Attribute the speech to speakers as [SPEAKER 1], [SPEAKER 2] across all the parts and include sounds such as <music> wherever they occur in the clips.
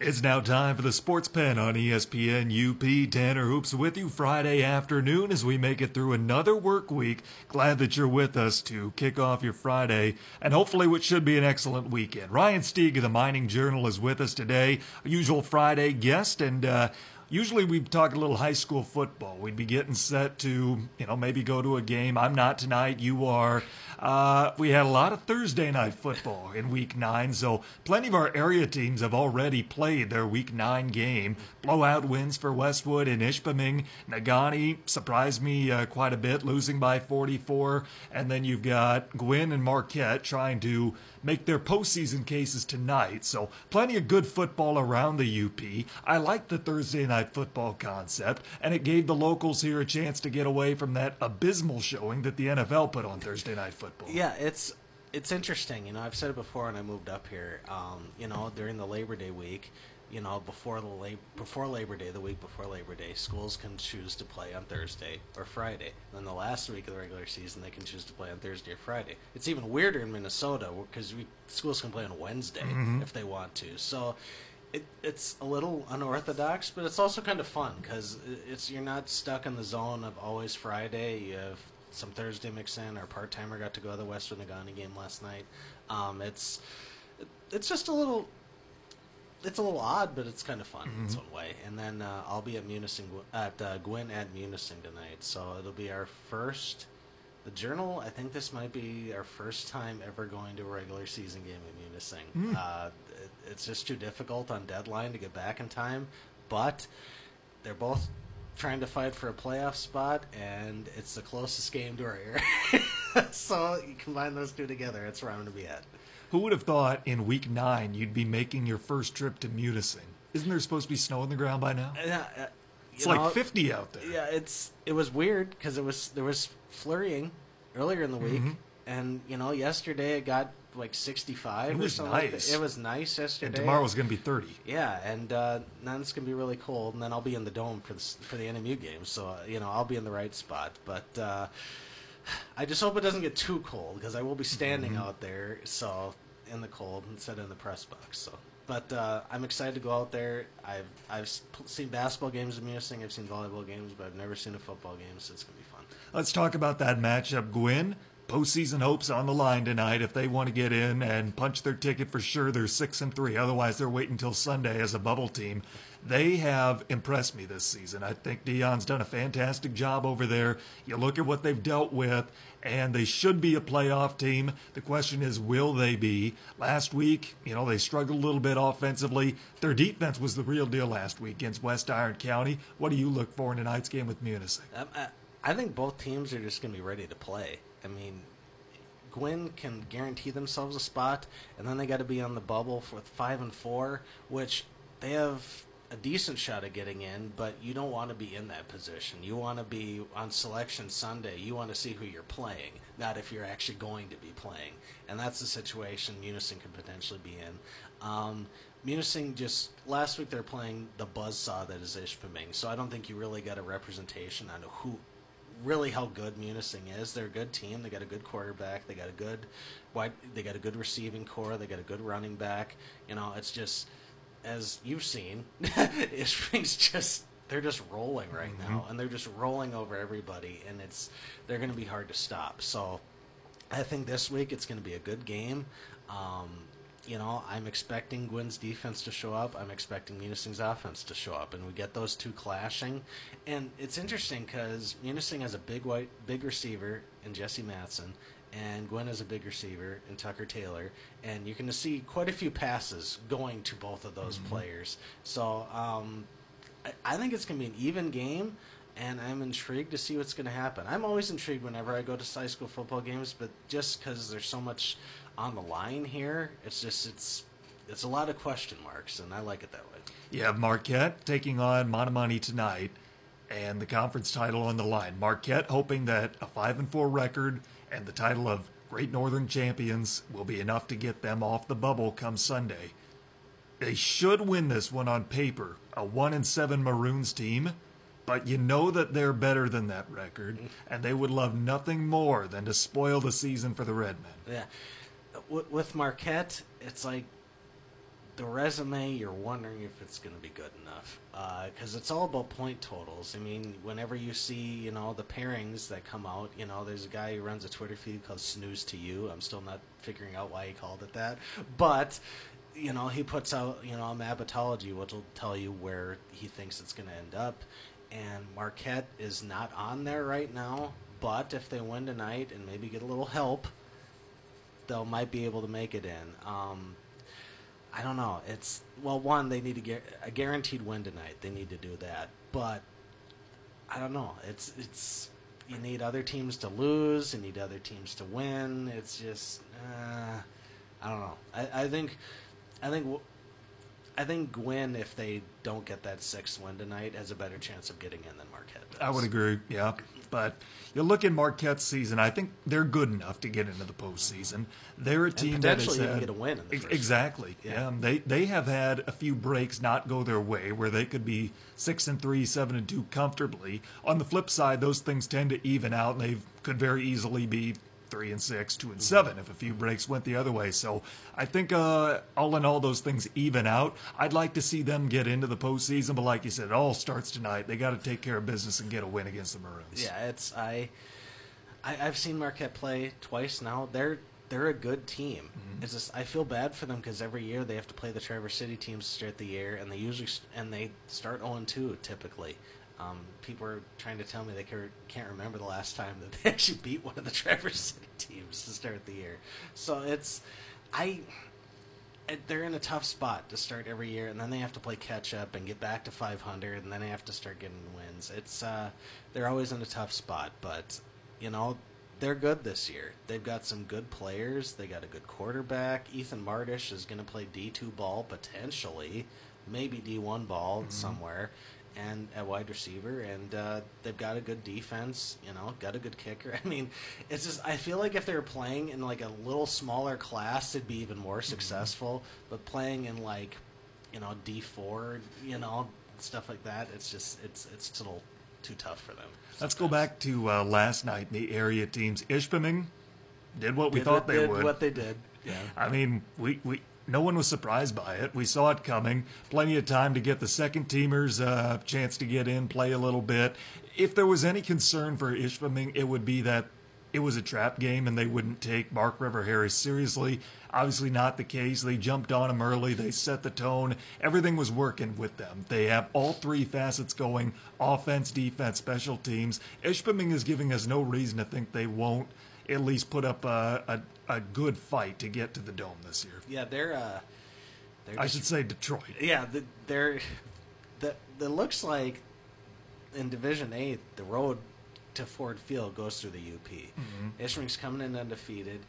[SPEAKER 1] It's now time for the Sports Pen on ESPN UP. Tanner Hoops with you Friday afternoon as we make it through another work week. Glad that you're with us to kick off your Friday and hopefully what should be an excellent weekend. Ryan Stieg of the Mining Journal is with us today, usual Friday guest, and uh, Usually we'd talk a little high school football. We'd be getting set to, you know, maybe go to a game. I'm not tonight. You are. Uh, we had a lot of Thursday night football in week nine, so plenty of our area teams have already played their week nine game. Blowout wins for Westwood and Ishpeming. Negaunee surprised me uh, quite a bit, losing by 44. And then you've got Gwinn and Marquette trying to make their postseason cases tonight. So plenty of good football around the UP. I like the Thursday night football concept, and it gave the locals here a chance to get away from that abysmal showing that the NFL put on Thursday night football.
[SPEAKER 2] Yeah, it's it's interesting. You know, I've said it before when I moved up here. Um, you know, during the Labor Day week, you know, before the lab- before Labor Day, the week before Labor Day, schools can choose to play on Thursday or Friday. then the last week of the regular season, they can choose to play on Thursday or Friday. It's even weirder in Minnesota because schools can play on Wednesday if they want to. So. It, it's a little unorthodox, but it's also kind of fun because it's you're not stuck in the zone of always Friday. You have some Thursday mix in. Our part timer got to go to the Westwood Negaunee game last night. Um, it's it's just a little it's a little odd, but it's kind of fun in its own way. And then uh, I'll be at Munising at uh, Gwinn at Munising tonight, so it'll be our first. The Journal, I think this might be our first time ever going to a regular season game at Munising. Uh, it, it's just too difficult on deadline to get back in time, but they're both trying to fight for a playoff spot, and it's the closest game to our area. <laughs> so you combine those two together, that's where I'm going to be at.
[SPEAKER 1] Who would have thought in week nine you'd be making your first trip to Munising? Isn't there supposed to be snow on the ground by now?
[SPEAKER 2] Yeah, uh,
[SPEAKER 1] It's like
[SPEAKER 2] know,
[SPEAKER 1] 50 out there.
[SPEAKER 2] Yeah, it's it was weird because it was there was flurrying earlier in the week,
[SPEAKER 1] Mm-hmm.
[SPEAKER 2] and you know yesterday it got like sixty five.
[SPEAKER 1] It
[SPEAKER 2] or
[SPEAKER 1] was
[SPEAKER 2] something like
[SPEAKER 1] nice.
[SPEAKER 2] that. It was nice yesterday.
[SPEAKER 1] And tomorrow's going to be 30.
[SPEAKER 2] Yeah, and uh, then it's gonna be really cold, and then I'll be in the dome for the for the NMU game, so uh, you know I'll be in the right spot. But uh, <sighs> I just hope it doesn't get too cold because I will be standing
[SPEAKER 1] Mm-hmm.
[SPEAKER 2] out there, so in the cold instead in the press box. So, but uh, I'm excited to go out there. I've I've seen basketball games in Munising, I've seen volleyball games, but I've never seen a football game, so it's gonna be fun.
[SPEAKER 1] Let's talk about that matchup, Gwinn. Postseason hopes on the line tonight. If they want to get in and punch their ticket for sure, they're six and three. Otherwise, they're waiting until Sunday as a bubble team. They have impressed me this season. I think Dion's done a fantastic job over there. You look at what they've dealt with, and they should be a playoff team. The question is, will they be? Last week, you know, they struggled a little bit offensively. Their defense was the real deal last week against West Iron County. What do you look for in tonight's game with Munising?
[SPEAKER 2] Um, I, think both teams are just going to be ready to play. I mean, Gwinn can guarantee themselves a spot, and then they got to be on the bubble for five and four, which they have a decent shot at getting in. But you don't want to be in that position. You want to be on selection Sunday. You want to see who you're playing, not if you're actually going to be playing. And that's the situation Munising could potentially be in. Um, Munising just last week they're playing the buzzsaw that is Ishpeming, so I don't think you really got a representation on who really how good Munising is. They're a good team. They got a good quarterback. They got a good wide. They got a good receiving core. They got a good running back. You know, it's just as you've seen, <laughs> Ishpeming's just they're just rolling right now, and they're just rolling over everybody, and it's they're going to be hard to stop. So I think this week it's going to be a good game. Um, you know, I'm expecting Gwinn's defense to show up. I'm expecting Munising's offense to show up, and we get those two clashing. And it's interesting because Munising has a big white, big receiver in Jesse Matson, and Gwinn is a big receiver and Tucker Taylor, and you can see quite a few passes going to both of those players. So um, I, I think it's going to be an even game and I'm intrigued to see what's going to happen. I'm always intrigued whenever I go to high school football games, but just because there's so much on the line here, it's just it's it's a lot of question marks, and I like it that way.
[SPEAKER 1] You have Marquette taking on Menominee tonight, and the conference title on the line. Marquette hoping that a five and four record and the title of Great Northern Champions will be enough to get them off the bubble come Sunday. They should win this one on paper. A one and seven Maroons team, but you know that they're better than that record, and they would love nothing more than to spoil the season for the Redmen.
[SPEAKER 2] Yeah, with Marquette, it's like the resume, you're wondering if it's going to be good enough because uh, it's all about point totals. I mean, whenever you see you know the pairings that come out, you know, there's a guy who runs a Twitter feed called Snooze to You. I'm still not figuring out why he called it that, but you know, he puts out you know a mapatology, which will tell you where he thinks it's going to end up. And Marquette is not on there right now, but if they win tonight and maybe get a little help, they'll might be able to make it in. Um, I don't know. It's well, one they need to get a guaranteed win tonight. They need to do that, but I don't know. It's it's you need other teams to lose. You need other teams to win. It's just uh, I don't know. I, I think I think I think Gwinn, if they don't get that sixth win tonight, has a better chance of getting in than Marquette does.
[SPEAKER 1] I would agree. Yeah, but you look at Marquette's season. I think they're good enough to get into the postseason. They're a team
[SPEAKER 2] that has
[SPEAKER 1] had,
[SPEAKER 2] get a win.
[SPEAKER 1] exactly. Yeah. yeah. they they have had a few breaks not go their way where they could be six and three, seven and two comfortably. On the flip side, those things tend to even out, and they could very easily be three and six, two and seven if a few breaks went the other way. So I think uh, all in all, those things even out. I'd like to see them get into the postseason, but like you said, it all starts tonight. They got to take care of business and get a win against the Maroons.
[SPEAKER 2] Yeah, it's I, I have seen Marquette play twice now. They're they're a good team. Mm-hmm. It's just I feel bad for them because every year they have to play the Traverse City teams to start the year, and they usually and they start 0 2 typically. Um, people are trying to tell me they can't remember the last time that <laughs> they actually beat one of the Traverse City teams to start the year. So it's, I, they're in a tough spot to start every year, and then they have to play catch up and get back to 500, and then they have to start getting wins. It's, uh, they're always in a tough spot, but you know they're good this year. They've got some good players. They got a good quarterback. Ethan Martish is going to play D two ball potentially, maybe D one ball mm-hmm. somewhere and at wide receiver, and uh, they've got a good defense. You know, got a good kicker. <laughs> I mean, it's just I feel like if they were playing in like a little smaller class, it'd be even more mm-hmm. successful. Mm-hmm. But playing in like, you know, D four, you know, stuff like that, it's just it's it's still too tough for them.
[SPEAKER 1] Sometimes. Let's go back to uh, last night. The area teams, Ishpeming, did what we did thought they
[SPEAKER 2] did
[SPEAKER 1] would.
[SPEAKER 2] What they did. Yeah.
[SPEAKER 1] I mean, we, we no one was surprised by it. We saw it coming. Plenty of time to get the second teamers a uh, chance to get in, play a little bit. If there was any concern for Ishpeming, it would be that it was a trap game and they wouldn't take Bark River Harris seriously. Obviously, not the case. They jumped on him early. They set the tone. Everything was working with them. They have all three facets going offense, defense, special teams. Ishpeming is giving us no reason to think they won't at least put up a, a a good fight to get to the dome this year.
[SPEAKER 2] Yeah, they're. Uh,
[SPEAKER 1] they're I should say Detroit.
[SPEAKER 2] Yeah, the, they're. That that looks like in Division Eight, the road to Ford Field goes through the UP. Mm-hmm. coming in undefeated.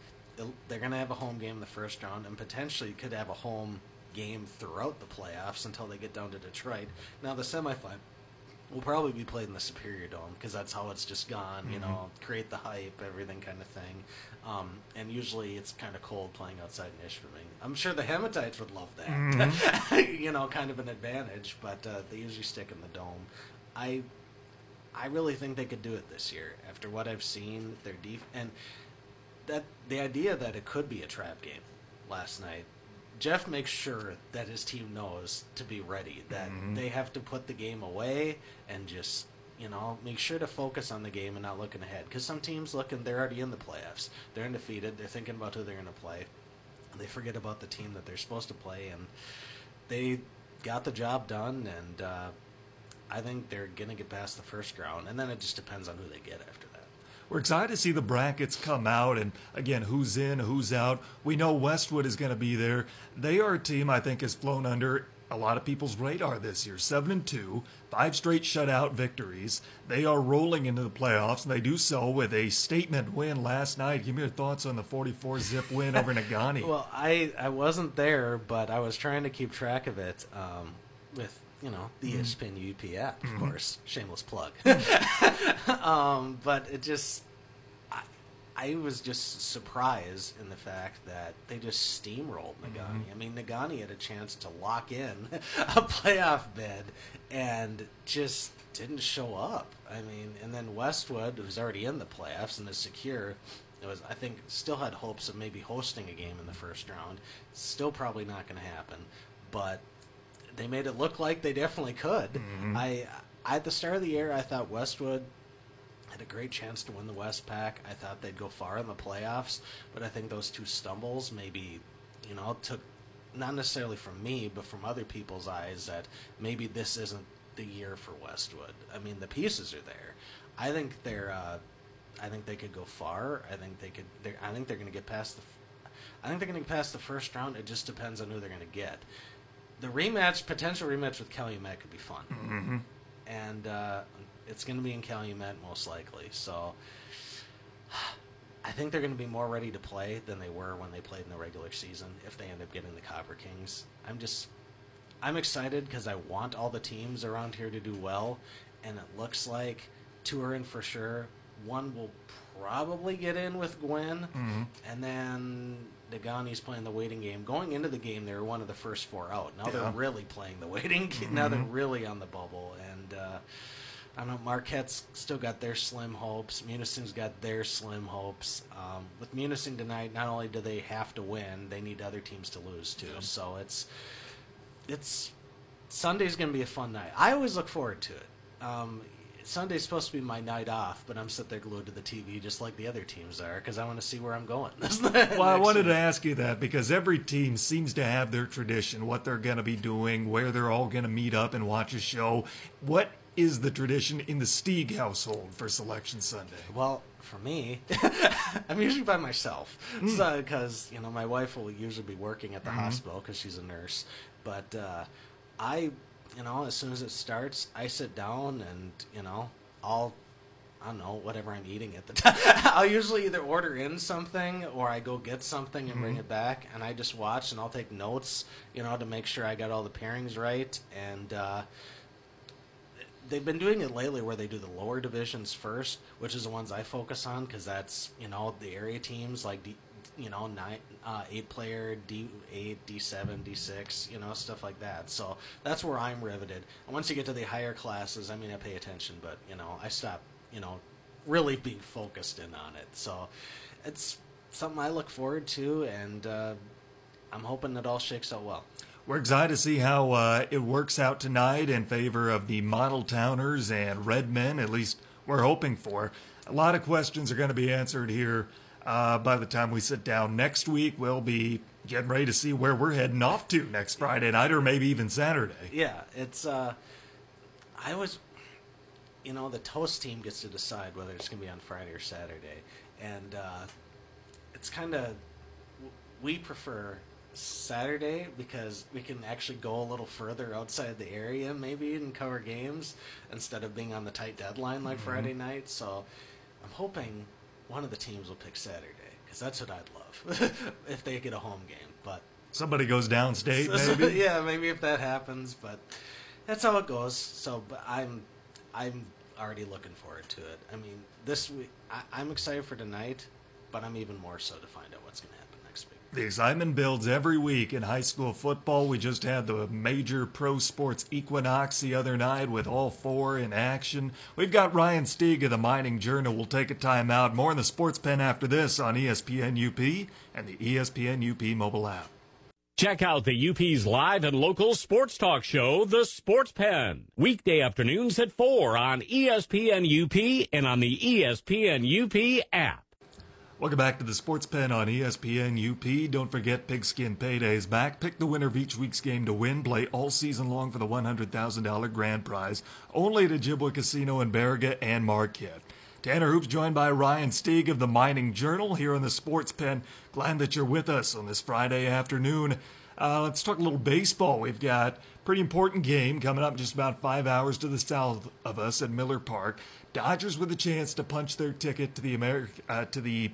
[SPEAKER 2] They're going to have a home game in the first round, and potentially could have a home game throughout the playoffs until they get down to Detroit. Now the semifinal will probably be played in the Superior Dome because that's how it's just gone. Mm-hmm. You know, create the hype, everything kind of thing. Um, and usually it's kind of cold playing outside in Ishpeming. I'm sure the Hematites would love that. Mm-hmm. <laughs> you know, kind of an advantage, but uh, they usually stick in the dome. I I really think they could do it this year after what I've seen. Their def- and that the idea that it could be a trap game last night. Jeff makes sure that his team knows to be ready. That mm-hmm. they have to put the game away and just you know, make sure to focus on the game and not looking ahead. Because some teams looking, they're already in the playoffs. They're undefeated. They're thinking about who they're going to play. And they forget about the team that they're supposed to play. And they got the job done. And uh, I think they're going to get past the first round. And then it just depends on who they get after that.
[SPEAKER 1] We're excited to see the brackets come out and again who's in, who's out. We know Westwood is going to be there. They are a team I think has flown under a lot of people's radar this year. Seven and two, five straight shutout victories. They are rolling into the playoffs, and they do so with a statement win last night. Give me your thoughts on the 44 zip win over <laughs> Negaunee.
[SPEAKER 2] Well, I I wasn't there, but I was trying to keep track of it um, with you know the mm. ESPN UP app, of mm-hmm. course. Shameless plug. <laughs> <laughs> um, but it just I I, was just surprised in the fact that they just steamrolled Negaunee. Mm-hmm. I mean, Negaunee had a chance to lock in <laughs> a playoff bid and just didn't show up. I mean, and then Westwood, who's already in the playoffs and is secure, it was I think still had hopes of maybe hosting a game in the first round. Still probably not going to happen. but they made it look like they definitely could.
[SPEAKER 1] Mm-hmm.
[SPEAKER 2] I, I at the start of the year, I thought Westwood had a great chance to win the West Pack. I thought they'd go far in the playoffs, but I think those two stumbles maybe, you know, took not necessarily from me, but from other people's eyes that maybe this isn't the year for Westwood. I mean, the pieces are there. I think they're. Uh, I think they could go far. I think they could. they're- I think they're going to get past the. I think they're going to get past the first round. It just depends on who they're going to get. The rematch, potential rematch with Calumet could be fun,
[SPEAKER 1] Mm-hmm.
[SPEAKER 2] and uh, it's going to be in Calumet most likely. So, I think they're going to be more ready to play than they were when they played in the regular season. If they end up getting the Copper Kings, I'm just, I'm excited because I want all the teams around here to do well, and it looks like two are in for sure. One will probably get in with Gwinn, and then Negaunee's playing the waiting game. Going into the game, they were one of the first four out. Now they're really playing the waiting <laughs> game. Now they're really on the bubble, and uh, I don't know. Marquette's still got their slim hopes. Munising's got their slim hopes. Um, with Munising tonight, not only do they have to win, they need other teams to lose too. So it's it's Sunday's going to be a fun night. I always look forward to it. Um, Sunday's supposed to be my night off, but I'm sitting there glued to the TV just like the other teams are because I want to see where I'm going. <laughs>
[SPEAKER 1] Well, I wanted to ask you that because every team seems to have their tradition, what they're going to be doing, where they're all going to meet up and watch a show. What is the tradition in the Stieg household for Selection Sunday?
[SPEAKER 2] Well, for me, <laughs> I'm usually by myself because you know my wife will usually be working at the hospital because she's a nurse. But uh, I, you know, as soon as it starts, I sit down and you know I'll. I don't know, whatever I'm eating at the time. <laughs> I'll usually either order in something or I go get something and bring it back, and I just watch and I'll take notes, you know, to make sure I got all the pairings right. And uh, they've been doing it lately where they do the lower divisions first, which is the ones I focus on because that's you know the area teams like you know nine uh, eight player D eight D seven D six you know stuff like that. So that's where I'm riveted. And once you get to the higher classes, I mean I pay attention, but you know I stop you know really being focused in on it. So it's something I look forward to, and uh, I'm hoping it all shakes out well.
[SPEAKER 1] We're excited to see how uh, it works out tonight in favor of the Model Towners and Red Men, at least we're hoping for. A lot of questions are going to be answered here uh, by the time we sit down next week. We'll be getting ready to see where we're heading off to next Friday night or maybe even Saturday.
[SPEAKER 2] Yeah, it's. Uh, I was, you know, the toast team gets to decide whether it's going to be on Friday or Saturday, and uh, it's kind of we prefer Saturday because we can actually go a little further outside the area maybe and cover games instead of being on the tight deadline like mm-hmm. Friday night. So I'm hoping one of the teams will pick Saturday because that's what I'd love <laughs> if they get a home game, but.
[SPEAKER 1] Somebody goes downstate,
[SPEAKER 2] so- <laughs>
[SPEAKER 1] maybe.
[SPEAKER 2] yeah, maybe if that happens, but that's how it goes. So, but I'm, I'm already looking forward to it. I mean, this week I, I'm excited for tonight, but I'm even more so to find out what's going to happen next week.
[SPEAKER 1] The excitement builds every week in high school football. We just had the major pro sports equinox the other night with all four in action. We've got Ryan Stieg of the Mining Journal. We'll take a time out. More in the sports pen after this on ESPN UP and the ESPN UP mobile app.
[SPEAKER 3] Check out the UP's live and local sports talk show, The Sports Pen. Weekday afternoons at 4 on ESPN UP and on the ESPN UP app.
[SPEAKER 1] Welcome back to the Sports Pen on ESPN UP. Don't forget Pigskin Payday's back. Pick the winner of each week's game to win. Play all season long for the $100,000 grand prize. Only at Ojibwa Casino in Baraga and Marquette. Tanner Hoops joined by Ryan Stieg of the Mining Journal here on the Sports Pen. Glad that you're with us on this Friday afternoon. Uh, let's talk a little baseball. We've got pretty important game coming up just about five hours to the south of us at Miller Park. Dodgers with a chance to punch their ticket to the Ameri- uh, to the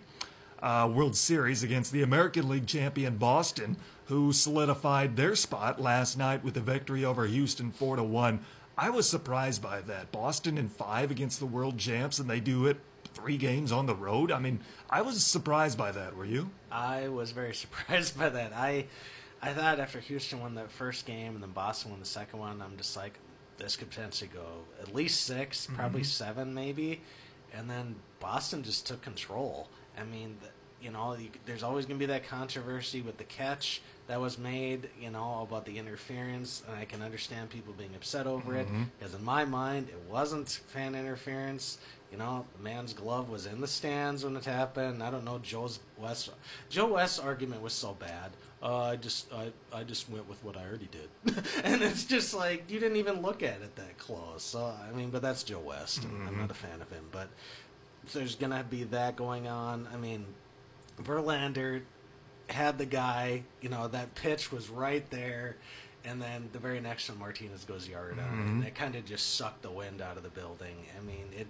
[SPEAKER 1] uh, World Series against the American League champion Boston, who solidified their spot last night with a victory over Houston four to one. I was surprised by that. Boston in five against the world champs, and they do it three games on the road. I mean, I was surprised by that. Were you?
[SPEAKER 2] I was very <laughs> surprised by that. I, I thought after Houston won that first game and then Boston won the second one, I'm just like, this could potentially go at least 6 probably seven, maybe. And then Boston just took control. I mean, you know, you, there's always going to be that controversy with the catch that was made, you know, about the interference, and I can understand people being upset over it because in my mind it wasn't fan interference. You know, the man's glove was in the stands when it happened. I don't know Joe's West. Joe West's argument was so bad. Uh, I just, I, I just went with what I already did, <laughs> and it's just like you didn't even look at it that close. So I mean, but that's Joe West. and I'm not a fan of him, but there's gonna be that going on. I mean, Verlander had the guy. You know, that pitch was right there. And then the very next one, Martinez goes yard on, and it kind of just sucked the wind out of the building. I mean, it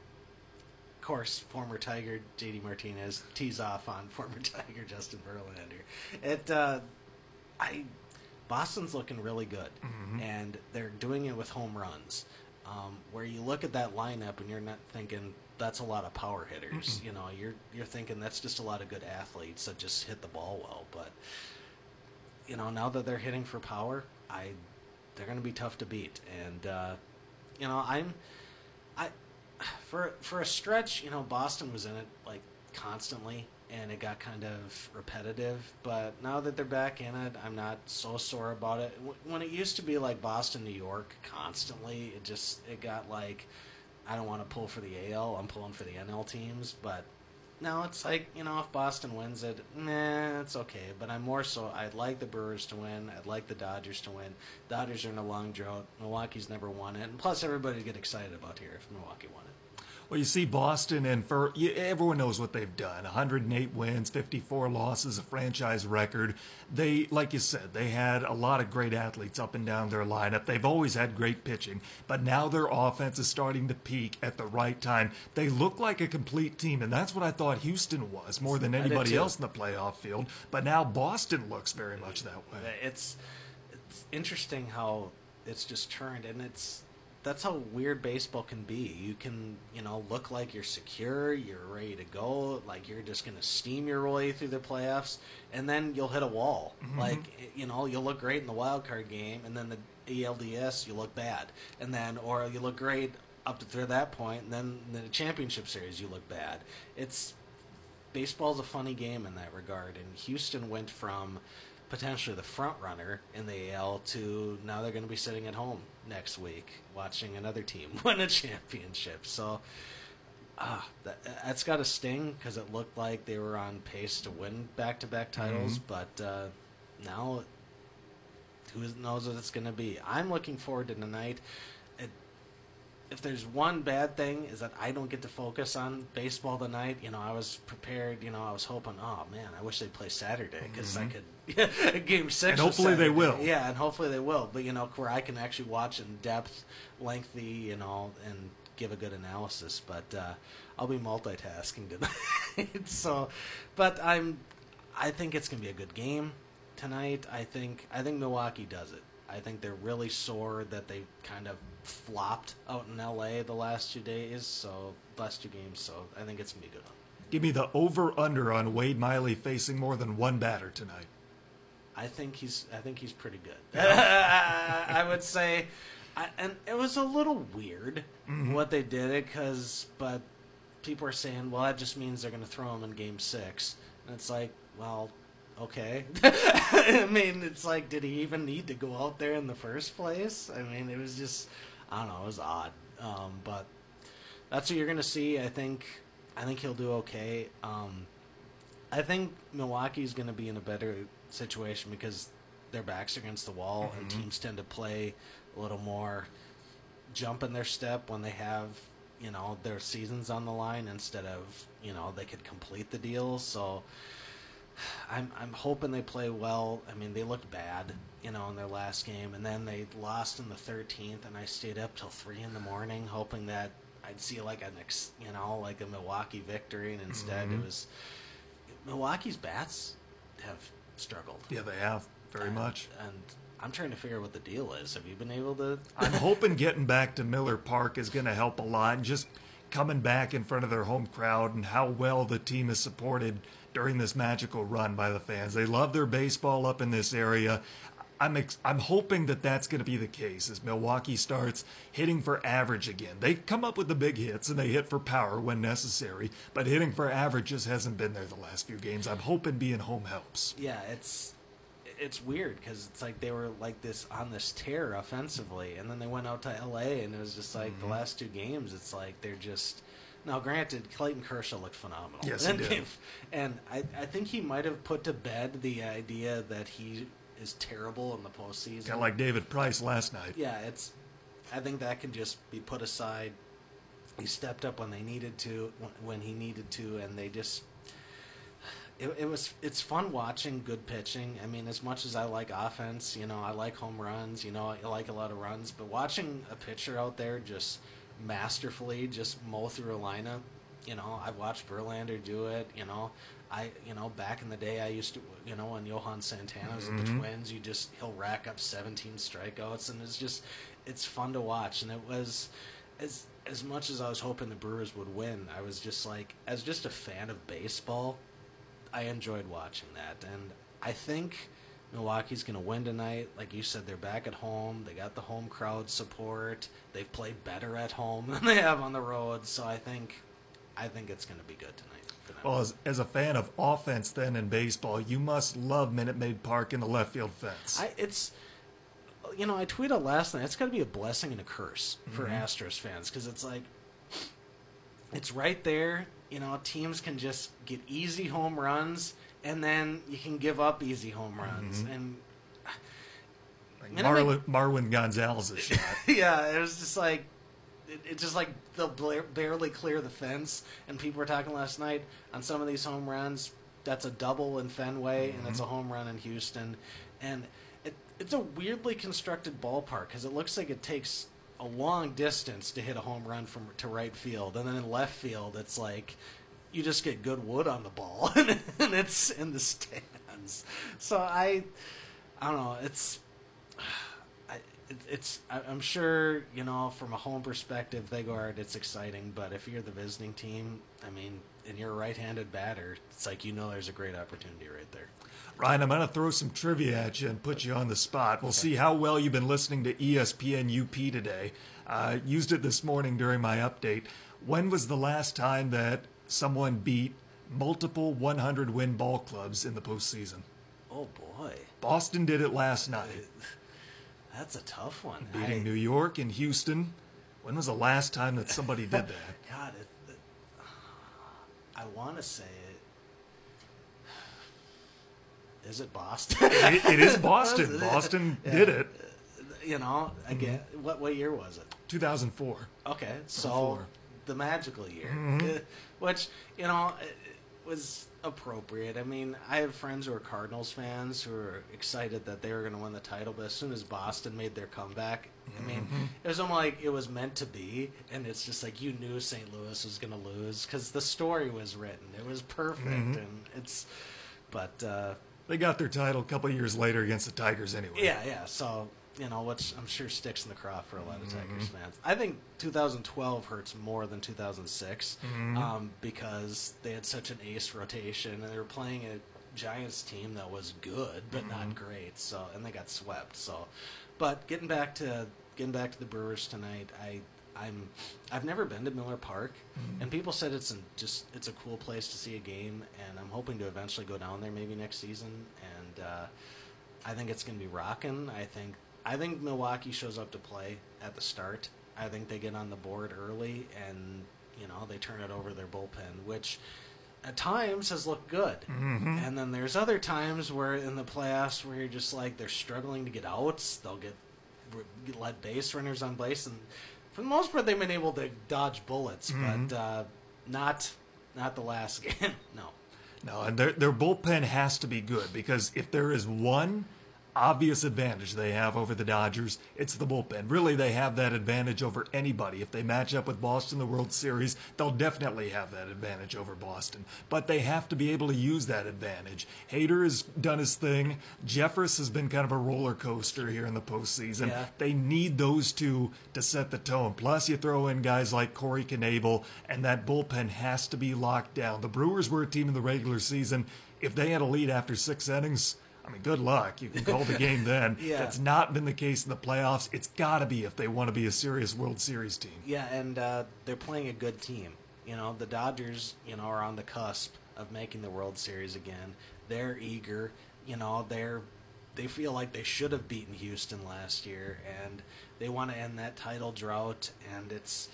[SPEAKER 2] of course, former Tiger JD Martinez tees off on <laughs> former Tiger Justin Verlander. It, uh, I, Boston's looking really good, and they're doing it with home runs. Um, where you look at that lineup and you're not thinking that's a lot of power hitters. You know, you're you're thinking that's just a lot of good athletes that just hit the ball well. But you know, now that they're hitting for power, I they're going to be tough to beat. And uh, you know, I'm I for for a stretch, you know, Boston was in it like constantly, and it got kind of repetitive. But now that they're back in it, I'm not so sore about it. When it used to be like Boston, New York, constantly, it just it got like I don't want to pull for the AL. I'm pulling for the NL teams, but. now it's like you know, if Boston wins it, nah, it's okay. But I'm more so. I'd like the Brewers to win. I'd like the Dodgers to win. Dodgers are in a long drought. Milwaukee's never won it, and plus everybody would get excited about here if Milwaukee won it.
[SPEAKER 1] Well, you see Boston, and for you, everyone knows what they've done 108 wins, 54 losses, a franchise record. They, like you said, they had a lot of great athletes up and down their lineup. They've always had great pitching, but now their offense is starting to peak at the right time. They look like a complete team, and that's what I thought Houston was more than anybody else in the playoff field. But now Boston looks very much that way.
[SPEAKER 2] It's it's interesting how it's just turned, and it's that's how weird baseball can be. You can you know look like you're secure, you're ready to go, like you're just gonna steam your way through the playoffs, and then you'll hit a wall. Mm-hmm. Like you know you'll look great in the wild card game, and then the ALDS you look bad, and then or you look great up to through that point, and then the championship series you look bad. It's baseball's a funny game in that regard, and Houston went from potentially the front runner in the AL to now they're going to be sitting at home next week watching another team <laughs> win a championship. So ah, that, that's got a sting because it looked like they were on pace to win back-to-back titles, but uh, now who knows what it's going to be. I'm looking forward to tonight. If there's one bad thing is that I don't get to focus on baseball tonight. You know, I was prepared. You know, I was hoping, oh man, I wish they'd play Saturday because I could <laughs> game six.
[SPEAKER 1] And hopefully they will.
[SPEAKER 2] Yeah, and hopefully they will. But you know, where I can actually watch in depth, lengthy, you know, and give a good analysis. But uh, I'll be multitasking tonight. <laughs> so, but I'm, I think it's gonna be a good game tonight. I think I think Milwaukee does it. I think they're really sore that they kind of flopped out in LA the last two days. So last two games. So I think it's gonna be good.
[SPEAKER 1] Give me the over under on Wade Miley facing more than one batter tonight.
[SPEAKER 2] I think he's. I think he's pretty good. <laughs> I would say, I, and it was a little weird mm-hmm. what they did it because, but people are saying, well, that just means they're going to throw him in Game Six, and it's like, well, okay. <laughs> I mean, it's like, did he even need to go out there in the first place? I mean, it was just, I don't know, it was odd, um, but that's what you're going to see. I think. I think he'll do okay. Um, I think Milwaukee's going to be in a better situation because their backs are against the wall, and teams tend to play a little more jump in their step when they have you know their seasons on the line instead of you know they could complete the deal. So <sighs> I'm I'm hoping they play well. I mean, they looked bad, you know, in their last game, and then they lost in the 13th, and I stayed up till three in the morning hoping that I'd see like an ex, you know, like a Milwaukee victory, and instead it mm-hmm. was Milwaukee's bats have struggled.
[SPEAKER 1] Yeah, they have very
[SPEAKER 2] And-
[SPEAKER 1] much.
[SPEAKER 2] And I'm trying to figure out what the deal is. Have you been able to?
[SPEAKER 1] I'm <laughs> hoping getting back to Miller Park is going to help a lot. And just coming back in front of their home crowd and how well the team is supported during this magical run by the fans. They love their baseball up in this area. I'm ex- I'm hoping that that's going to be the case as Milwaukee starts hitting for average again. They come up with the big hits and they hit for power when necessary, but hitting for average just hasn't been there the last few games. I'm hoping being home helps.
[SPEAKER 2] Yeah, it's it's weird because it's like they were like this on this tear offensively, and then they went out to L.A. and it was just like
[SPEAKER 1] Mm-hmm.
[SPEAKER 2] the last two games. It's like they're just. Now, granted, Clayton Kershaw looked phenomenal.
[SPEAKER 1] Yes, he
[SPEAKER 2] and,
[SPEAKER 1] did.
[SPEAKER 2] and I, I think he might have put to bed the idea that he is terrible in the postseason.
[SPEAKER 1] Kind of like David Price last night.
[SPEAKER 2] yeah, it's. I think that can just be put aside. He stepped up when they needed to, when- he needed to, and they just. It, it was. It's fun watching good pitching. I mean, as much as I like offense, you know, I like home runs. You know, I like a lot of runs, but watching a pitcher out there just masterfully just mow through a lineup. You know, I've watched Verlander do it. You know, I you know back in the day I used to you know when Johan Santana was with the mm-hmm. Twins, you just he'll rack up 17 strikeouts, and it's just it's fun to watch. And it was as as much as I was hoping the Brewers would win, I was just like as just a fan of baseball, I enjoyed watching that, and I think. Milwaukee's going to win tonight. Like you said, they're back at home. They got the home crowd support. They've played better at home <laughs> than they have on the road. So I think, I think it's going to be good tonight.
[SPEAKER 1] Well, as, as a fan of offense, then in baseball, you must love Minute Maid Park and the left field fence.
[SPEAKER 2] I, it's, you know, I tweeted last night. It's got to be a blessing and a curse for mm-hmm. Astros fans because it's like, it's right there. You know, teams can just get easy home runs, and then you can give up easy home mm-hmm. runs. And
[SPEAKER 1] Like Marlon, Marwin Gonzalez's shot. <laughs>
[SPEAKER 2] yeah, it was just like it, it just like they'll bla- barely clear the fence. And people were talking last night on some of these home runs. That's a double in Fenway, and that's a mm-hmm. home run in Houston. And it, it's a weirdly constructed ballpark because it looks like it takes a long distance to hit a home run from to right field, and then in left field, it's like you just get good wood on the ball, <laughs> and it's in the stands. So I, I don't know. It's it, it's I, I'm sure you know from a home perspective they go hard. It's exciting, but if you're the visiting team, I mean, and you're a right-handed batter, it's like you know there's a great opportunity right there.
[SPEAKER 1] Ryan, I'm going to throw some trivia at you and put you on the spot. We'll see how well you've been listening to ESPN UP today. Uh, used it this morning during my update. When was the last time that someone beat multiple 100 win ball clubs in the postseason?
[SPEAKER 2] Oh boy,
[SPEAKER 1] Boston did it last night,
[SPEAKER 2] that's a tough one.
[SPEAKER 1] beating
[SPEAKER 2] I-
[SPEAKER 1] New York and Houston. When was the last time that somebody did that? <laughs>
[SPEAKER 2] God, it, it, I want to say it. Is it Boston?
[SPEAKER 1] It, it is <laughs> Boston. Boston did it.
[SPEAKER 2] you know, again,
[SPEAKER 1] Mm-hmm.
[SPEAKER 2] what what year was it?
[SPEAKER 1] 2004.
[SPEAKER 2] Okay, so
[SPEAKER 1] Four.
[SPEAKER 2] the magical year,
[SPEAKER 1] Mm-hmm. <laughs>
[SPEAKER 2] Which you know was appropriate. I mean, I have friends who are Cardinals fans who are excited that they were going to win the title, but as soon as Boston made their comeback, I mean,
[SPEAKER 1] Mm-hmm.
[SPEAKER 2] it was almost like it was meant to be, and it's just like you knew St. Louis was going to lose because the story was written. It was perfect,
[SPEAKER 1] Mm-hmm.
[SPEAKER 2] and it's, but. uh
[SPEAKER 1] They got their title a couple years later against the Tigers anyway.
[SPEAKER 2] yeah, yeah. So you know, which I'm sure sticks in the craw for a lot of
[SPEAKER 1] Mm-hmm.
[SPEAKER 2] Tigers fans. I think 2012 hurts more than 2006
[SPEAKER 1] Mm-hmm.
[SPEAKER 2] um, because they had such an ace rotation and they were playing a Giants team that was good but
[SPEAKER 1] Mm-hmm.
[SPEAKER 2] not great. So and they got swept. So, but getting back to getting back to the Brewers tonight, I. I'm I've never been to Miller Park,
[SPEAKER 1] Mm-hmm.
[SPEAKER 2] and people said it's an, just it's a cool place to see a game, and I'm hoping to eventually go down there maybe next season. And uh, I think it's going to be rocking. I think I think Milwaukee shows up to play at the start. I think they get on the board early and you know they turn it over their bullpen, which at times has looked good. And then there's other times where in the playoffs where you're just like they're struggling to get outs. They'll get, get let base runners on base, and for the most part they've been able to dodge bullets, but uh, not not the last <laughs> game. no.
[SPEAKER 1] No, and their their bullpen has to be good because if there is one obvious advantage they have over the Dodgers, it's the bullpen. Really, they have that advantage over anybody. If they match up with Boston in the World Series, they'll definitely have that advantage over Boston. But they have to be able to use that advantage. Hader has done his thing. Jeffress has been kind of a roller coaster here in the postseason.
[SPEAKER 2] Yeah.
[SPEAKER 1] They need those two to set the tone. Plus, you throw in guys like Corey Knebel, and that bullpen has to be locked down. The Brewers were a team in the regular season. If they had a lead after six innings, I mean, good luck. You can call the game then. <laughs>
[SPEAKER 2] Yeah.
[SPEAKER 1] That's not been the case in the playoffs. It's got to be if they want to be a serious World Series team.
[SPEAKER 2] Yeah, and uh, they're playing a good team. You know, the Dodgers, you know, are on the cusp of making the World Series again. They're eager. You know, they're they feel like they should have beaten Houston last year, and they want to end that title drought. And it's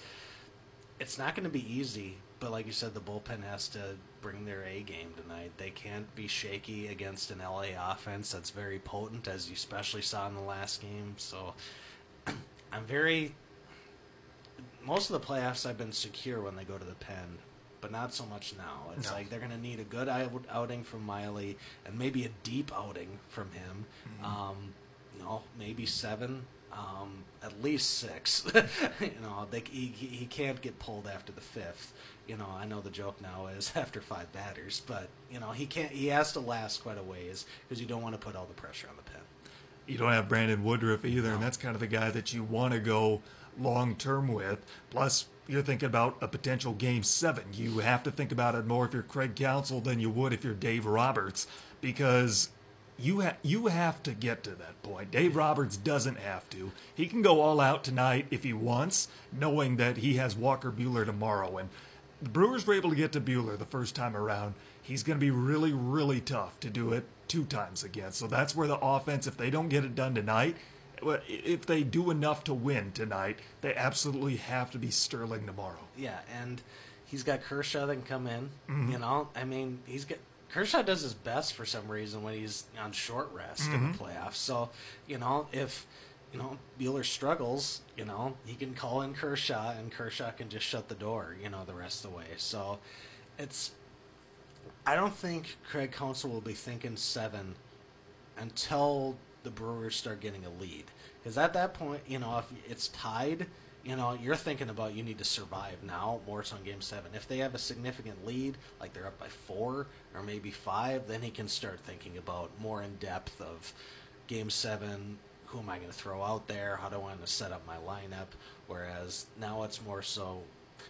[SPEAKER 2] it's not going to be easy. But like you said, the bullpen has to bring their A game tonight. They can't be shaky against an LA offense that's very potent, as you especially saw in the last game. So <clears throat> I'm very. Most of the playoffs I've been secure when they go to the pen, but not so much now. It's
[SPEAKER 1] No.
[SPEAKER 2] like they're going to need a good outing from Miley and maybe a deep outing from him.
[SPEAKER 1] Mm-hmm.
[SPEAKER 2] Um, you know, maybe seven, um, at least six. <laughs> you know, they, he, he he can't get pulled after the fifth. You know, I know the joke now is <laughs> after five batters, but you know he can't. He has to last quite a ways because you don't want to put all the pressure on the pen.
[SPEAKER 1] You don't have Brandon Woodruff either, and that's kind of the guy that you want to go long term with. Plus, you're thinking about a potential game seven. You have to think about it more if you're Craig Counsell than you would if you're Dave Roberts, because you ha- you have to get to that point. Dave Roberts doesn't have to. He can go all out tonight if he wants, knowing that he has Walker Buehler tomorrow. And the Brewers were able to get to Buehler the first time around. He's going to be really, really tough to do it two times again. So that's where the offense, if they don't get it done tonight, if they do enough to win tonight, they absolutely have to be Sterling tomorrow.
[SPEAKER 2] Yeah, and he's got Kershaw that can come in.
[SPEAKER 1] Mm-hmm.
[SPEAKER 2] You know, I mean, he's got Kershaw does his best for some reason when he's on short rest in
[SPEAKER 1] Mm-hmm.
[SPEAKER 2] the playoffs. So, you know, if you know Buehler struggles, you know, he can call in Kershaw, and Kershaw can just shut the door. You know, the rest of the way. So, it's. I don't think Craig Counsell will be thinking seven until the Brewers start getting a lead. Because at that point, you know, if it's tied, you know, you're thinking about you need to survive now, more so in game seven. If they have a significant lead, like they're up by four or maybe five, then he can start thinking about more in depth of game seven. Who am I going to throw out there? How do I want to set up my lineup? Whereas now it's more so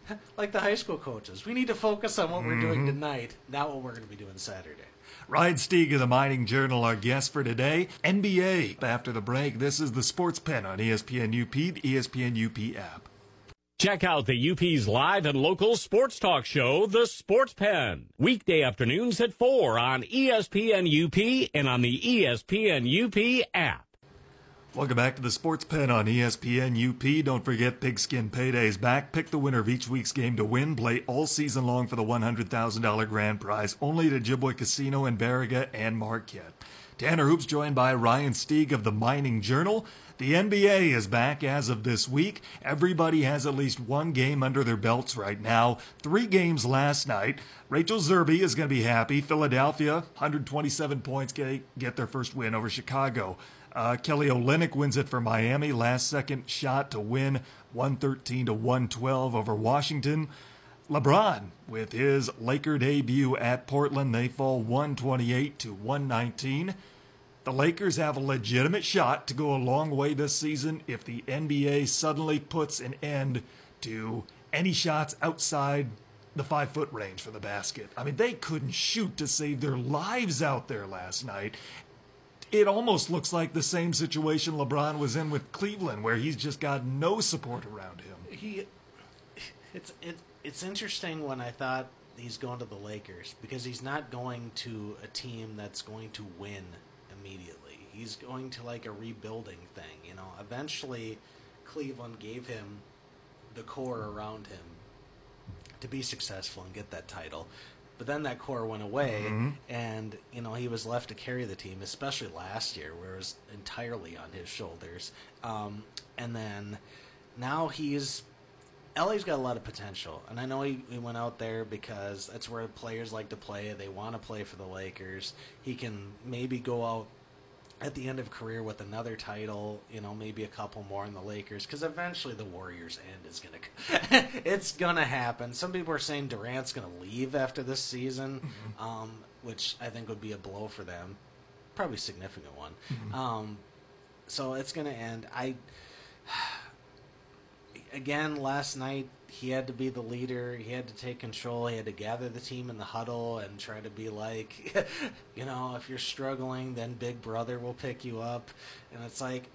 [SPEAKER 2] <laughs> like the high school coaches. We need to focus on what we're doing mm-hmm. tonight, not what we're going to be doing Saturday.
[SPEAKER 1] Ryan Stieg of the Mining Journal, our guest for today. NBA. After the break, this is the Sports Pen on ESPN UP, the ESPN UP app.
[SPEAKER 3] Check out the UP's live and local sports talk show, The Sports Pen. Weekday afternoons at 4 on ESPN UP and on the ESPN UP app.
[SPEAKER 1] Welcome back to the Sports Pen on ESPN UP. Don't forget Pigskin Payday's back. Pick the winner of each week's game to win. Play all season long for the $100,000 grand prize only at Ojibwa Casino in Baraga and Marquette. Tanner Hoops joined by Ryan Stieg of the Mining Journal. The NBA is back as of this week. Everybody has at least one game under their belts right now. Three games last night. Rachel Zerby is going to be happy. Philadelphia, 127 points, get, get their first win over Chicago. Uh, Kelly Olynyk wins it for Miami. Last second shot to win 113 to 112 over Washington. LeBron with his Laker debut at Portland. They fall 128 to 119. The Lakers have a legitimate shot to go a long way this season if the NBA suddenly puts an end to any shots outside the five foot range for the basket. I mean, they couldn't shoot to save their lives out there last night. It almost looks like the same situation LeBron was in with Cleveland, where he's just got no support around him.
[SPEAKER 2] he it's it, it's interesting when I thought he's going to the Lakers because he's not going to a team that's going to win immediately. He's going to like a rebuilding thing, you know. Eventually Cleveland gave him the core around him to be successful and get that title. But then that core went away, and you know he was left to carry the team, especially last year, where it was entirely on his shoulders. Um, and then now he's LA's got a lot of potential, and I know he, he went out there because that's where players like to play. They want to play for the Lakers. He can maybe go out at the end of career with another title, you know, maybe a couple more in the Lakers, because eventually the Warriors' end is gonna, <laughs> it's gonna happen. Some people are saying Durant's gonna leave after this season, um, which I think would be a blow for them, probably a significant one. Um, so it's gonna end. I again last night he had to be the leader. He had to take control. He had to gather the team in the huddle and try to be like <laughs> you know if you're struggling then big brother will pick you up. And it's like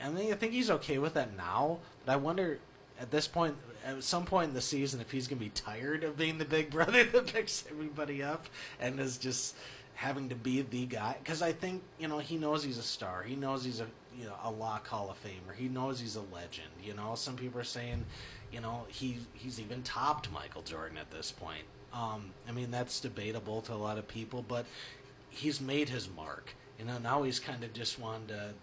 [SPEAKER 2] i mean i think he's okay with that now but i wonder at this point at some point in the season if he's going to be tired of being the big brother <laughs> that picks everybody up and is just having to be the guy. Because I think you know he knows he's a star. He knows he's a you know a lock Hall of Famer. He knows he's a legend. You know, some people are saying, you know, he he's even topped Michael Jordan at this point. Um, I mean, that's debatable to a lot of people, but he's made his mark. You know, now he's kind of just wanted to.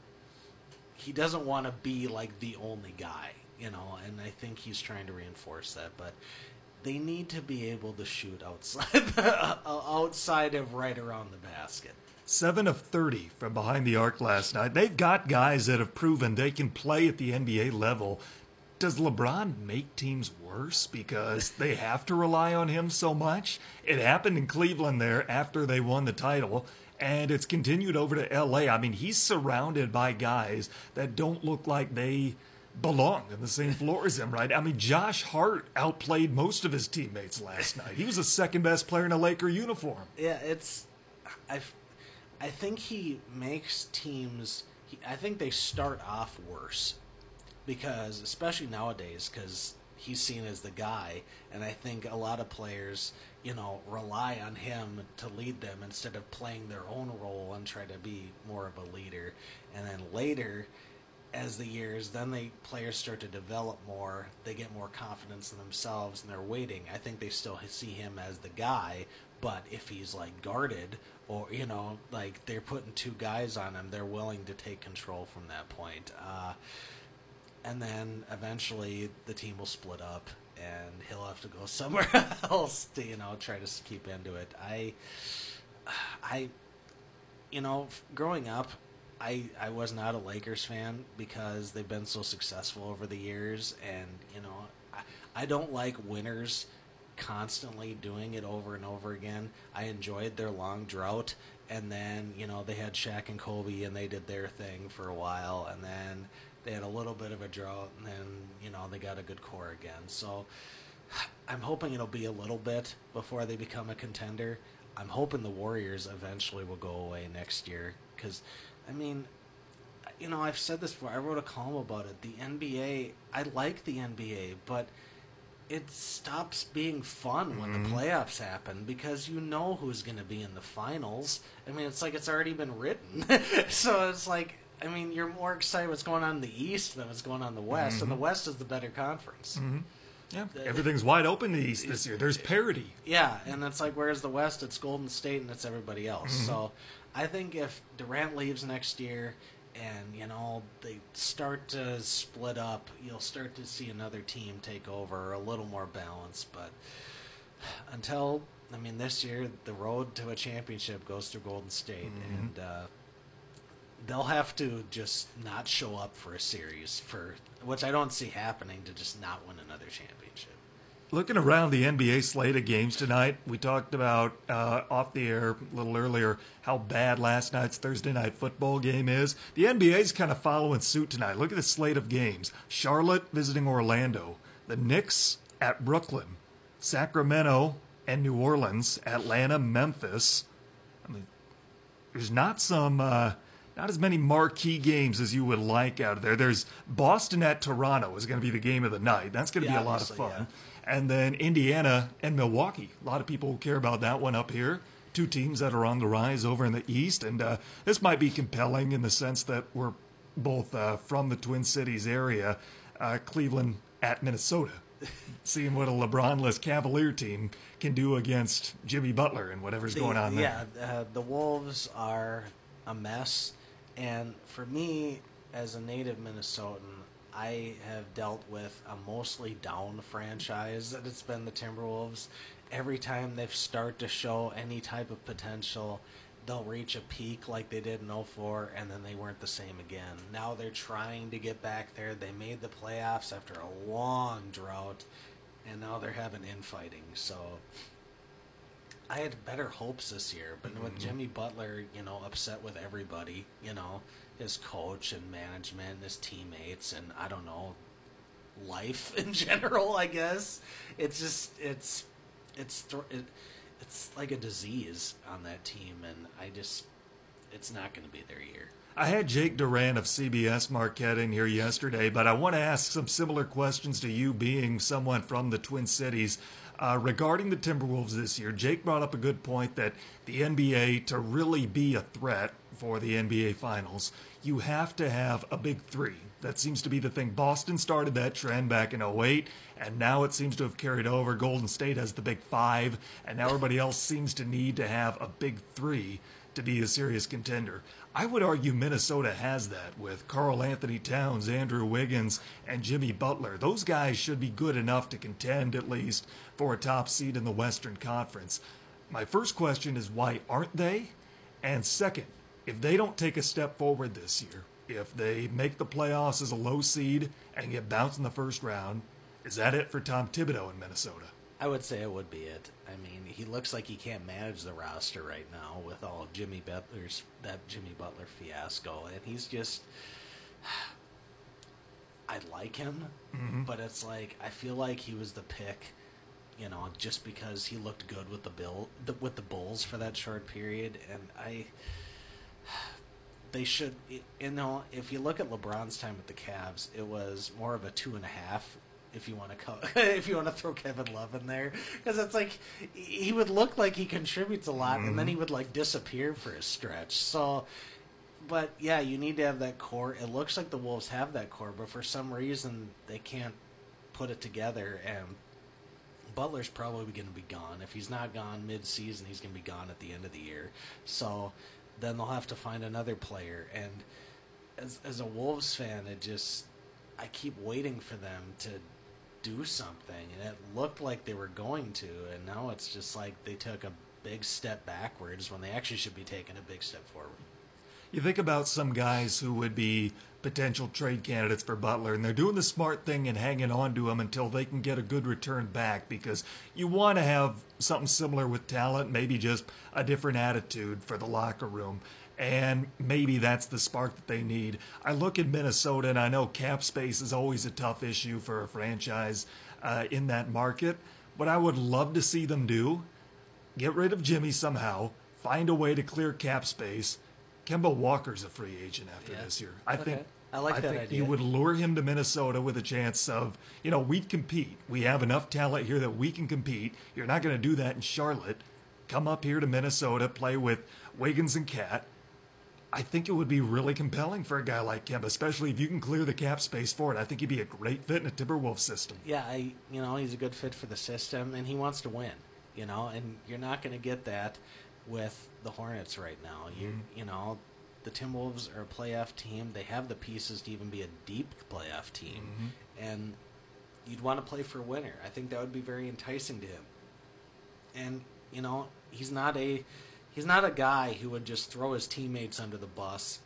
[SPEAKER 2] He doesn't want to be like the only guy, you know, and I think he's trying to reinforce that. But they need to be able to shoot outside, <laughs> outside of right around the basket.
[SPEAKER 1] 7 of 30 from behind the arc last night. They've got guys that have proven they can play at the NBA level. Does LeBron make teams worse because they have to rely on him so much? It happened in Cleveland there after they won the title, and it's continued over to LA. I mean, he's surrounded by guys that don't look like they belong in the same floor as him, right? I mean, Josh Hart outplayed most of his teammates last night. He was the second best player in a Laker uniform.
[SPEAKER 2] Yeah, it's I I think he makes teams. He, I think they start off worse because, especially nowadays, because he's seen as the guy, and I think a lot of players, you know, rely on him to lead them instead of playing their own role and try to be more of a leader. And then later, as the years, then the players start to develop more. They get more confidence in themselves, and they're waiting. I think they still see him as the guy, but if he's like guarded or you know like they're putting two guys on him they're willing to take control from that point uh, and then eventually the team will split up and he'll have to go <laughs> somewhere else to you know try to keep into it. I i you know growing up I, I was not a Lakers fan because they've been so successful over the years, and you know, I, I don't like winners constantly doing it over and over again. I enjoyed their long drought, and then you know they had Shaq and Kobe, and they did their thing for a while, and then they had a little bit of a drought, and then you know they got a good core again. So I'm hoping it'll be a little bit before they become a contender. I'm hoping the Warriors eventually will go away next year because, I mean, you know, I've said this before. I wrote a column about it. The NBA, I like the NBA, but it stops being fun when mm-hmm. the playoffs happen because you know who's going to be in the finals. I mean, it's like it's already been written. <laughs> so it's like, I mean, you're more excited what's going on in the East than what's going on in the West, mm-hmm. and the mm-hmm. West is the better conference.
[SPEAKER 1] Mm-hmm. Yeah, everything's wide open in the East this year. There's parity.
[SPEAKER 2] Yeah, and it's like, where's the West? It's Golden State and it's everybody else. Mm-hmm. So I think if Durant leaves next year and you know they start to split up you'll start to see another team take over a little more balance but until i mean this year the road to a championship goes through golden state mm-hmm. and uh, they'll have to just not show up for a series for which i don't see happening to just not win another championship
[SPEAKER 1] looking around the NBA slate of games tonight, we talked about uh, off the air a little earlier how bad last night's Thursday night football game is. The NBA's kind of following suit tonight. Look at the slate of games: Charlotte visiting Orlando, the Knicks at Brooklyn, Sacramento and New Orleans, Atlanta, Memphis. I mean, there's not some. Uh, not as many marquee games as you would like out of there. There's Boston at Toronto is going to be the game of the night. That's going to yeah, be a lot of fun. Yeah. And then Indiana and Milwaukee. A lot of people care about that one up here. Two teams that are on the rise over in the East. And uh, this might be compelling in the sense that we're both uh, from the Twin Cities area. Uh, Cleveland at Minnesota. <laughs> Seeing what a LeBron-less Cavalier team can do against Jimmy Butler and whatever's
[SPEAKER 2] the,
[SPEAKER 1] going on
[SPEAKER 2] there. Yeah, uh, the Wolves are a mess. And for me, as a native Minnesotan, I have dealt with a mostly down franchise that it's been the Timberwolves. Every time they start to show any type of potential, they'll reach a peak like they did in 04 and then they weren't the same again. Now they're trying to get back there. They made the playoffs after a long drought and now they're having infighting. So I had better hopes this year, but mm-hmm. with Jimmy Butler, you know, upset with everybody, you know, his coach and management, his teammates, and I don't know, life <laughs> in general. I guess it's just it's it's it, it's like a disease on that team, and I just it's not going to be their year.
[SPEAKER 1] I had Jake Duran of CBS Marquette in here yesterday, but I want to ask some similar questions to you, being someone from the Twin Cities. Uh, regarding the Timberwolves this year, Jake brought up a good point that the NBA, to really be a threat for the NBA Finals, you have to have a big three. That seems to be the thing. Boston started that trend back in 08, and now it seems to have carried over. Golden State has the big five, and now everybody else seems to need to have a big three to be a serious contender. I would argue Minnesota has that with Karl-Anthony Towns, Andrew Wiggins, and Jimmy Butler. Those guys should be good enough to contend at least for a top seed in the Western Conference. My first question is why aren't they? And second, if they don't take a step forward this year, if they make the playoffs as a low seed and get bounced in the first round, is that it for Tom Thibodeau in Minnesota?
[SPEAKER 2] I would say it would be it. I mean, he looks like he can't manage the roster right now with all of Jimmy Butler's that Jimmy Butler fiasco, and he's just. <sighs> I like him, mm-hmm. but it's like I feel like he was the pick, you know, just because he looked good with the bill the, with the Bulls for that short period, and I. They should, you know, if you look at LeBron's time with the Cavs, it was more of a two and a half if you want to co- <laughs> if you want to throw Kevin Love in there because it's like he would look like he contributes a lot mm-hmm. and then he mm-hmm. would like disappear for a stretch. So but yeah, you need to have that core. It looks like the Wolves have that core, but for some reason they can't put it together and Butler's probably going to be gone. If he's not gone mid-season, he's going to be gone at the end of the year. So then they'll have to find another player and as as a Wolves fan, it just I keep waiting for them to do something, and it looked like they were going to, and now it's just like they took a big step backwards when they actually should be taking a big step forward.
[SPEAKER 1] You think about some guys who would be potential trade candidates for Butler, and they're doing the smart thing and hanging on to him until they can get a good return back because you want to have something similar with talent, maybe just a different attitude for the locker room and maybe that's the spark that they need. I look at Minnesota, and I know cap space is always a tough issue for a franchise uh, in that market. What I would love to see them do get rid of Jimmy somehow, find a way to clear cap space. Kemba Walker's a free agent after yeah. this year. I okay. think.
[SPEAKER 2] I like
[SPEAKER 1] I
[SPEAKER 2] that
[SPEAKER 1] think
[SPEAKER 2] idea.
[SPEAKER 1] you would lure him to Minnesota with a chance of, you know, we'd compete. We have enough talent here that we can compete. You're not going to do that in Charlotte. Come up here to Minnesota, play with Wiggins and KAT I think it would be really compelling for a guy like him, especially if you can clear the cap space for it. I think he'd be a great fit in a Timberwolves system.
[SPEAKER 2] Yeah, I, you know, he's a good fit for the system, and he wants to win. You know, and you're not going to get that with the Hornets right now. You, mm-hmm. you know, the Timberwolves are a playoff team. They have the pieces to even be a deep playoff team, mm-hmm. and you'd want to play for a winner. I think that would be very enticing to him. And you know, he's not a he's not a guy who would just throw his teammates under the bus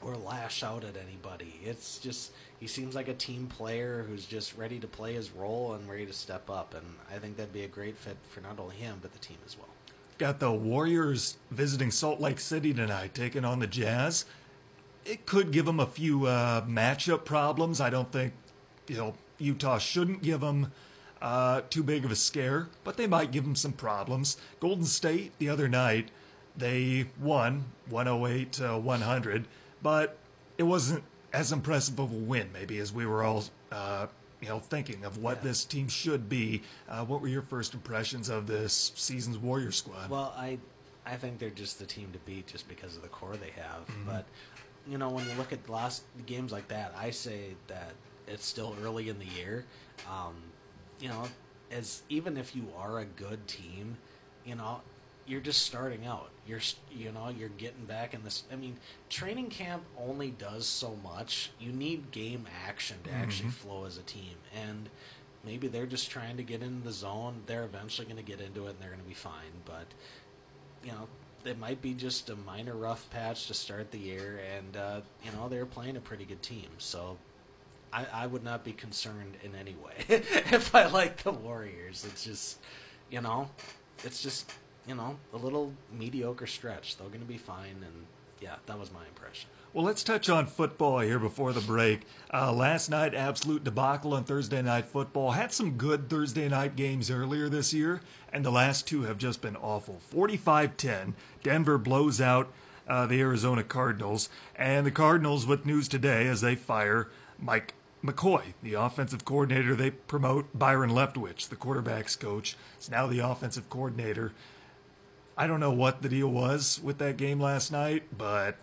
[SPEAKER 2] or lash out at anybody. It's just he seems like a team player who's just ready to play his role and ready to step up. And I think that'd be a great fit for not only him but the team as well.
[SPEAKER 1] Got the Warriors visiting Salt Lake City tonight, taking on the Jazz. It could give them a few uh, matchup problems. I don't think you know Utah shouldn't give them uh, too big of a scare, but they might give them some problems. Golden State the other night, they won 108 to 100, but it wasn't as impressive of a win, maybe, as we were all, uh, you know, thinking of what yeah. this team should be. Uh, what were your first impressions of this season's Warrior squad?
[SPEAKER 2] Well, I, I think they're just the team to beat just because of the core they have. Mm-hmm. But you know, when you look at the last games like that, I say that it's still early in the year. Um, you know, as even if you are a good team, you know, you're just starting out. You're you know, you're getting back in this I mean, training camp only does so much. You need game action to mm-hmm. actually flow as a team. And maybe they're just trying to get in the zone. They're eventually going to get into it and they're going to be fine, but you know, it might be just a minor rough patch to start the year and uh, you know, they're playing a pretty good team. So I, I would not be concerned in any way <laughs> if I like the Warriors. It's just, you know, it's just, you know, a little mediocre stretch. They're going to be fine, and yeah, that was my impression.
[SPEAKER 1] Well, let's touch on football here before the break. Uh, last night, absolute debacle on Thursday night football. Had some good Thursday night games earlier this year, and the last two have just been awful. 45 10, Denver blows out uh, the Arizona Cardinals, and the Cardinals with news today as they fire Mike McCoy, the offensive coordinator, they promote Byron Leftwich, the quarterback's coach. Is now the offensive coordinator. I don't know what the deal was with that game last night, but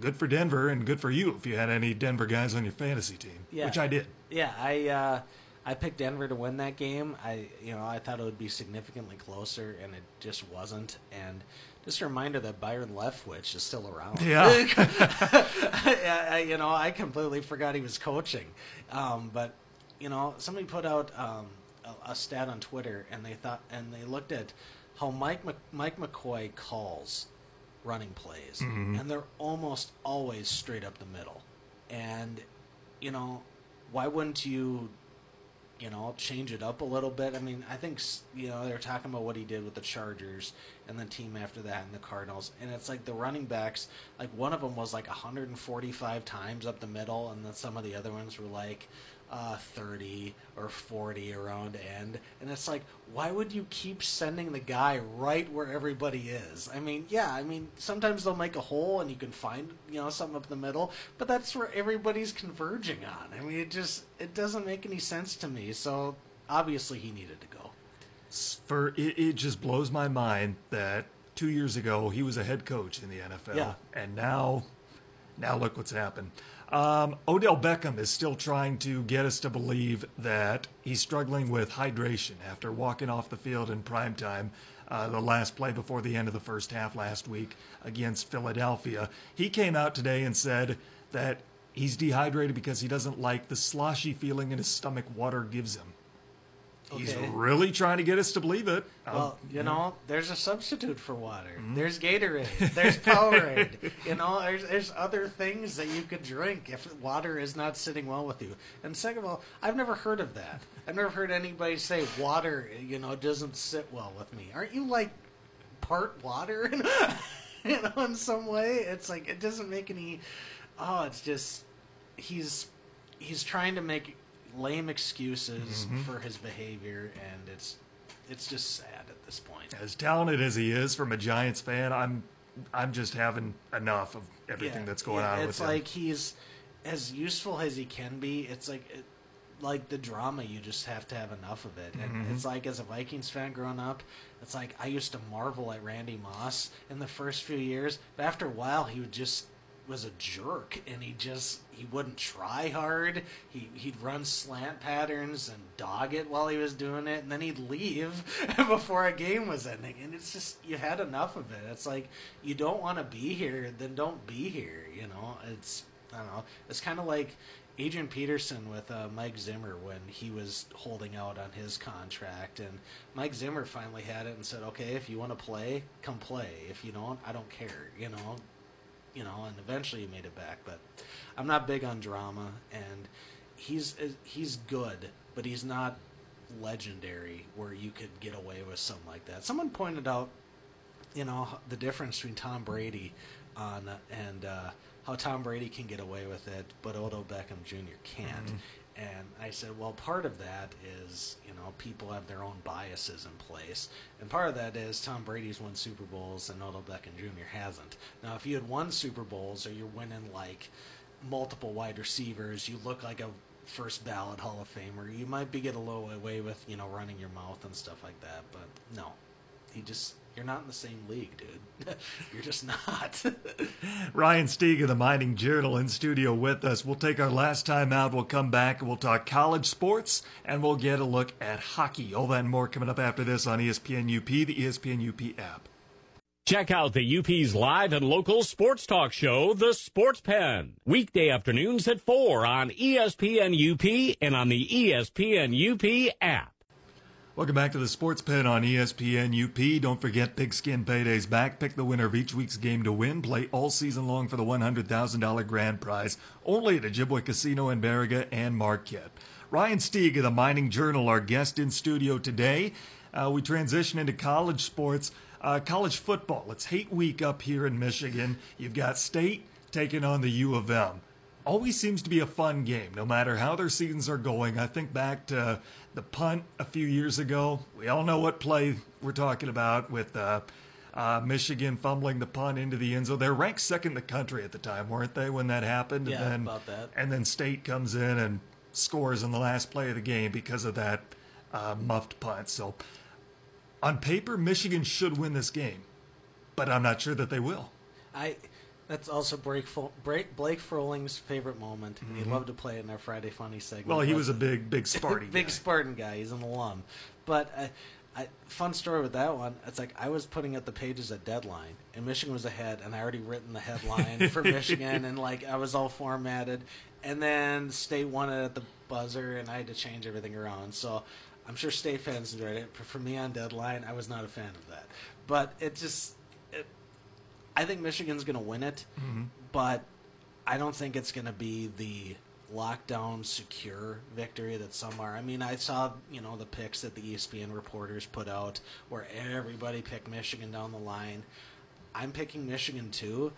[SPEAKER 1] good for Denver and good for you if you had any Denver guys on your fantasy team,
[SPEAKER 2] Yeah.
[SPEAKER 1] which I did.
[SPEAKER 2] Yeah, I uh, I picked Denver to win that game. I you know I thought it would be significantly closer, and it just wasn't. And just a reminder that Byron Leftwich is still around.
[SPEAKER 1] Yeah. <laughs> <laughs>
[SPEAKER 2] I, I- you know, I completely forgot he was coaching. Um, but you know, somebody put out um, a, a stat on Twitter, and they thought, and they looked at how Mike Mike McCoy calls running plays, mm-hmm. and they're almost always straight up the middle. And you know, why wouldn't you? You know, change it up a little bit. I mean, I think you know they're talking about what he did with the Chargers and the team after that and the Cardinals, and it's like the running backs. Like one of them was like 145 times up the middle, and then some of the other ones were like uh, 30 or 40 around end. And it's like, why would you keep sending the guy right where everybody is? I mean, yeah, I mean, sometimes they'll make a hole and you can find, you know, something up the middle, but that's where everybody's converging on. I mean, it just, it doesn't make any sense to me. So obviously he needed to go.
[SPEAKER 1] For it, it just blows my mind that two years ago he was a head coach in the NFL,
[SPEAKER 2] Yeah.
[SPEAKER 1] and now, now look what's happened. Um, Odell Beckham is still trying to get us to believe that he's struggling with hydration after walking off the field in prime time. Uh, the last play before the end of the first half last week against Philadelphia. He came out today and said that he's dehydrated because he doesn't like the sloshy feeling in his stomach water gives him. He's really trying to get us to believe it. Um,
[SPEAKER 2] Well, you know, there's a substitute for water.
[SPEAKER 1] Mm-hmm.
[SPEAKER 2] There's Gatorade. There's Powerade. you know, there's there's other things that you could drink if water is not sitting well with you. And second of all, I've never heard of that. I've never heard anybody say water, you know, doesn't sit well with me. Aren't you like part water? <laughs> you know, in some way, it's like it doesn't make any. Oh, it's just he's he's trying to make lame excuses
[SPEAKER 1] Mm-hmm.
[SPEAKER 2] for his behavior, and it's it's just sad at this point.
[SPEAKER 1] as talented as he is from a Giants fan, I'm I'm just having enough of everything
[SPEAKER 2] Yeah,
[SPEAKER 1] that's going
[SPEAKER 2] yeah,
[SPEAKER 1] on
[SPEAKER 2] It's
[SPEAKER 1] with
[SPEAKER 2] like
[SPEAKER 1] him.
[SPEAKER 2] he's as useful as he can be. It's like it, like the drama. You just have to have enough of it. And
[SPEAKER 1] Mm-hmm.
[SPEAKER 2] it's like as a Vikings fan growing up, it's like I used to marvel at Randy Moss in the first few years, but after a while, he would just was a jerk and he just he wouldn't try hard. He he'd run slant patterns and dog it while he was doing it and then he'd leave <laughs> before a game was ending. And it's just you had enough of it. It's like you don't want to be here then don't be here you know? It's i don't know. It's kind of like Adrian Peterson with uh, Mike Zimmer when he was holding out on his contract, and Mike Zimmer finally had it and said, "Okay, if you want to play, come play. If you don't, I don't care." You know, you know, and eventually he made it back. But I'm not big on drama, and he's he's good, but he's not legendary where you could get away with something like that. Someone pointed out, you know, the difference between Tom Brady on and uh, how Tom Brady can get away with it, but Odell Beckham Jr. can't. And I said, well, part of that is, you know, people have their own biases in place. And part of that is Tom Brady's won Super Bowls and Odell Beckham Jr. hasn't. Now, if you had won Super Bowls or you're winning like multiple wide receivers, you look like a first ballot Hall of Famer, you might be get a little away with, you know, running your mouth and stuff like that. But no, he just, you're not in the same league, dude. <laughs> you're just not. <laughs>
[SPEAKER 1] Ryan Stieg of the Mining Journal in studio with us. We'll take our last time out. We'll come back we'll talk college sports and we'll get a look at hockey. All that and more coming up after this on ESPN UP, the ESPN UP app.
[SPEAKER 3] Check out the UP's live and local sports talk show, The Sports Pen. Weekday afternoons at 4 on ESPN UP and on the ESPN UP app.
[SPEAKER 1] Welcome back to the Sports Pen on ESPN UP. Don't forget Pigskin Payday's back. Pick the winner of each week's game to win. Play all season long for the $100,000 grand prize. Only at Ojibwa Casino in Baraga and Marquette. Ryan Stieg of the Mining Journal, our guest in studio today. Uh, we transition into college sports. Uh, college football. It's hate week up here in Michigan. You've got State taking on the U of M always seems to be a fun game, no matter how their seasons are going. I think back to the punt a few years ago. We all know what play we're talking about with uh, uh, Michigan fumbling the punt into the end zone. They're ranked second in the country at the time, weren't they, when that happened?
[SPEAKER 2] Yeah,
[SPEAKER 1] and then,
[SPEAKER 2] about that.
[SPEAKER 1] And then State comes in and scores in the last play of the game because of that uh, muffed punt. So, on paper, Michigan should win this game, but I'm not sure that they will.
[SPEAKER 2] I. That's also Blake, Blake, Blake Frolling's favorite moment. Mm-hmm. He loved to play it in our Friday Funny segment.
[SPEAKER 1] Well, he was a big, big <laughs> Spartan
[SPEAKER 2] big
[SPEAKER 1] guy.
[SPEAKER 2] Spartan guy. He's an alum. But uh, I, fun story with that one. It's like I was putting up the pages at deadline, and Michigan was ahead, and I already written the headline for <laughs> Michigan, and like I was all formatted, and then State won it at the buzzer, and I had to change everything around. So I'm sure State fans enjoyed it. But for me on deadline, I was not a fan of that. But it just I think Michigan's going to win it, mm-hmm. but I don't think it's going to be the lockdown secure victory that some are. I mean, I saw, you know, the picks that the ESPN reporters put out where everybody picked Michigan down the line. I'm picking Michigan too,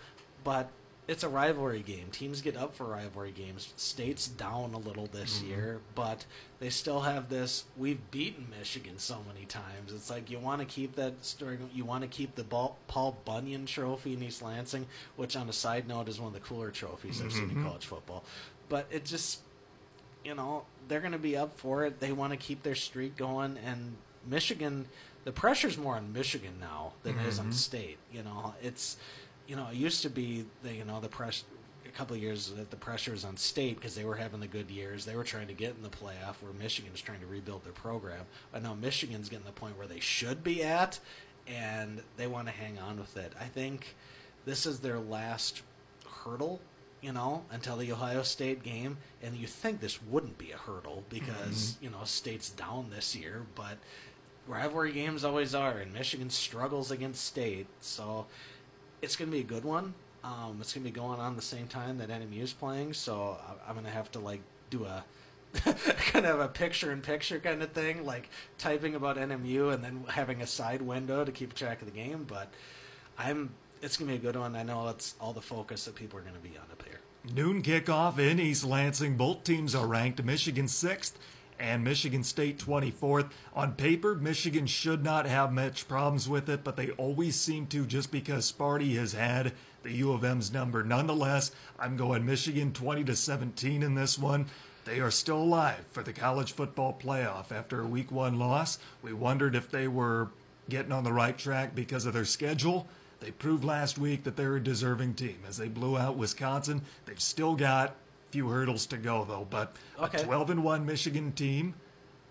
[SPEAKER 2] but it's a rivalry game. Teams get up for rivalry games. State's down a little this mm-hmm. year, but they still have this. We've beaten Michigan so many times. It's like you want to keep that story. You want to keep the Paul Bunyan Trophy in East Lansing, which on a side note is one of the cooler trophies mm-hmm. I've seen in mm-hmm. college football. But it just, you know, they're going to be up for it. They want to keep their streak going, and Michigan. The pressure's more on Michigan now than mm-hmm. it is on mm-hmm. State. You know, it's you know, it used to be the you know the press a couple of years that the pressure was on state because they were having the good years. They were trying to get in the playoff where Michigan's trying to rebuild their program. But now Michigan's getting the point where they should be at and they want to hang on with it. I think this is their last hurdle, you know, until the Ohio State game. And you think this wouldn't be a hurdle because, mm-hmm. you know, state's down this year, but rivalry games always are and Michigan struggles against state. So it's going to be a good one. Um, it's going to be going on the same time that NMU is playing, so I'm going to have to like do a <laughs> kind of a picture in picture kind of thing, like typing about NMU and then having a side window to keep track of the game. But I'm it's to be a good one. I know it's all the focus that people are to be on up here.
[SPEAKER 1] Noon kickoff in East Lansing. Both teams are ranked Michigan sixth and Michigan State 24th. On paper, Michigan should not have much problems with it, but they always seem to just because Sparty has had the U of M's number. Nonetheless, I'm going Michigan 20 to 17 in this one. They are still alive for the college football playoff after a week one loss. We wondered if they were getting on the right track because of their schedule. They proved last week that they're a deserving team as they blew out Wisconsin. They've still got few hurdles to go though. But okay. a 12 and one Michigan team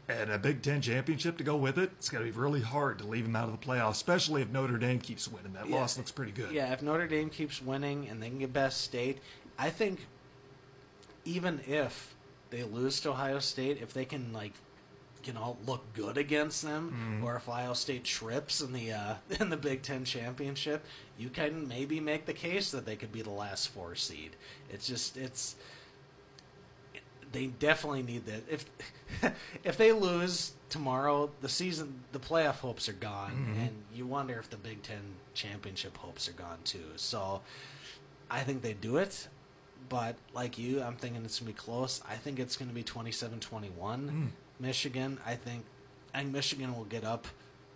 [SPEAKER 1] and a Big Ten championship to go with it, it's going to be really hard to leave them out of the playoffs, especially if Notre Dame keeps winning. That yeah. loss looks pretty good.
[SPEAKER 2] Yeah, if Notre Dame keeps winning and they can get best state, I think even if they lose to Ohio State, if they can like you know look good against them, mm. or if Ohio State trips in the uh, <laughs> in the Big Ten championship, you can maybe make the case that they could be the last four seed. It's just it's they definitely need that. If <laughs> if they lose tomorrow, the season, the playoff hopes are gone, mm-hmm. and you wonder if the Big Ten championship hopes are gone too. So, I think they do it, but like you, I'm thinking it's gonna be close. I think it's gonna be 27-21 mm. Michigan. I think, I think Michigan will get up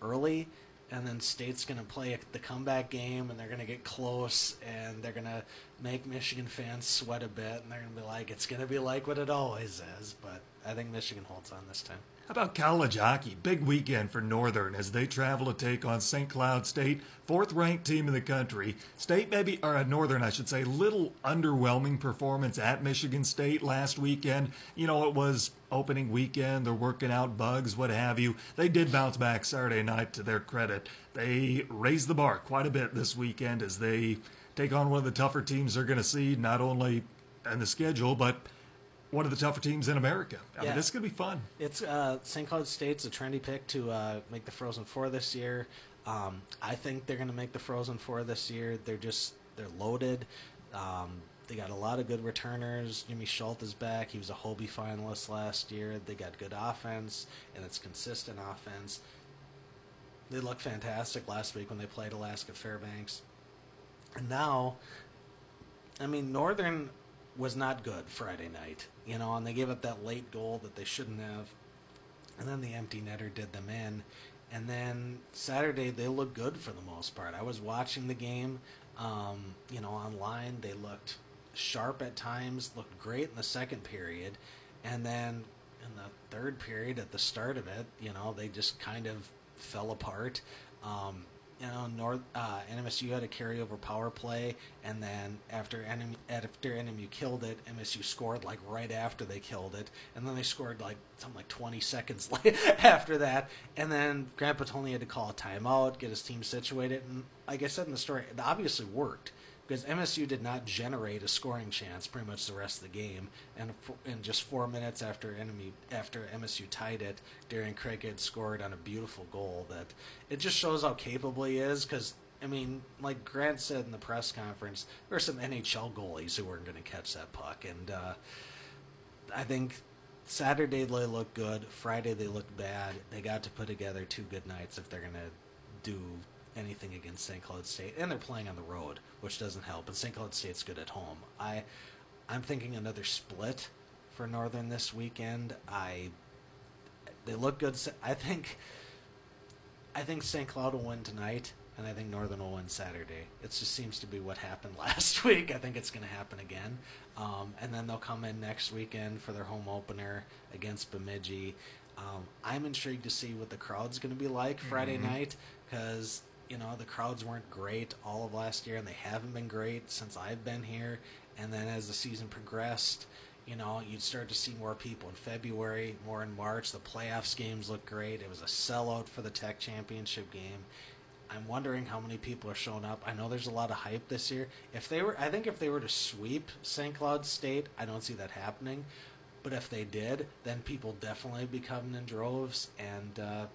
[SPEAKER 2] early and then State's going to play the comeback game, and they're going to get close, and they're going to make Michigan fans sweat a bit, and they're going to be like, it's going to be like what it always is. But I think Michigan holds on this time.
[SPEAKER 1] About college hockey? Big weekend for Northern as they travel to take on St. Cloud State, fourth ranked team in the country. State maybe, or uh, Northern, I should say, little underwhelming performance at Michigan State last weekend. You know, it was opening weekend, they're working out bugs, what have you. They did bounce back Saturday night to their credit. They raised the bar quite a bit this weekend as they take on one of the tougher teams they're going to see, not only in the schedule, but one of the tougher teams in America. I yeah. mean, this is going to be fun.
[SPEAKER 2] It's uh, St. Cloud State's a trendy pick to uh, make the Frozen Four this year. Um, I think they're going to make the Frozen Four this year. They're just they're loaded. Um, they got a lot of good returners. Jimmy Schuldt is back. He was a Hobey finalist last year. They got good offense, and it's consistent offense. They looked fantastic last week when they played Alaska Fairbanks. And now, I mean, Northern was not good Friday night, you know, and they gave up that late goal that they shouldn't have. And then the empty netter did them in. And then Saturday, they looked good for the most part. I was watching the game, um, you know, online. They looked sharp at times, looked great in the second period. and then in the third period, at the start of it, you know, they just kind of fell apart. Um, you know, North uh, NMSU had a carryover power play, and then after NMU, after NMU killed it, MSU scored like right after they killed it, and then they scored like something like 20 <laughs> seconds <laughs> after that, and then Grant Potulny had to call a timeout, get his team situated, and like I said in the story, it obviously worked because MSU did not generate a scoring chance pretty much the rest of the game. And in just four minutes after NMU after MSU tied it, Darian had scored on a beautiful goal. That it just shows how capable he is. Because I mean, like Grant said in the press conference, there are some NHL goalies who weren't going to catch that puck, and uh, I think. Saturday they looked good. Friday they looked bad. They got to put together two good nights if they're going to do anything against St. Cloud State, and they're playing on the road, which doesn't help. And St. Cloud State's good at home. I, I'm thinking another split for Northern this weekend. I, they look good. I think, I think St. Cloud will win tonight, and I think Northern will win Saturday. It just seems to be what happened <laughs> last week. I think it's going to happen again. Um, and then they'll come in next weekend for their home opener against Bemidji. Um, I'm intrigued to see what the crowd's going to be like Friday mm-hmm. night because you know, the crowds weren't great all of last year, and they haven't been great since I've been here. And then as the season progressed, you know, you'd start to see more people in February, more in March. The playoffs games looked great. It was a sellout for the Tech Championship game. I'm wondering how many people are showing up. I know there's a lot of hype this year. If they were, I think if they were to sweep St. Cloud State, I don't see that happening. But if they did, then people definitely be coming in droves, and uh,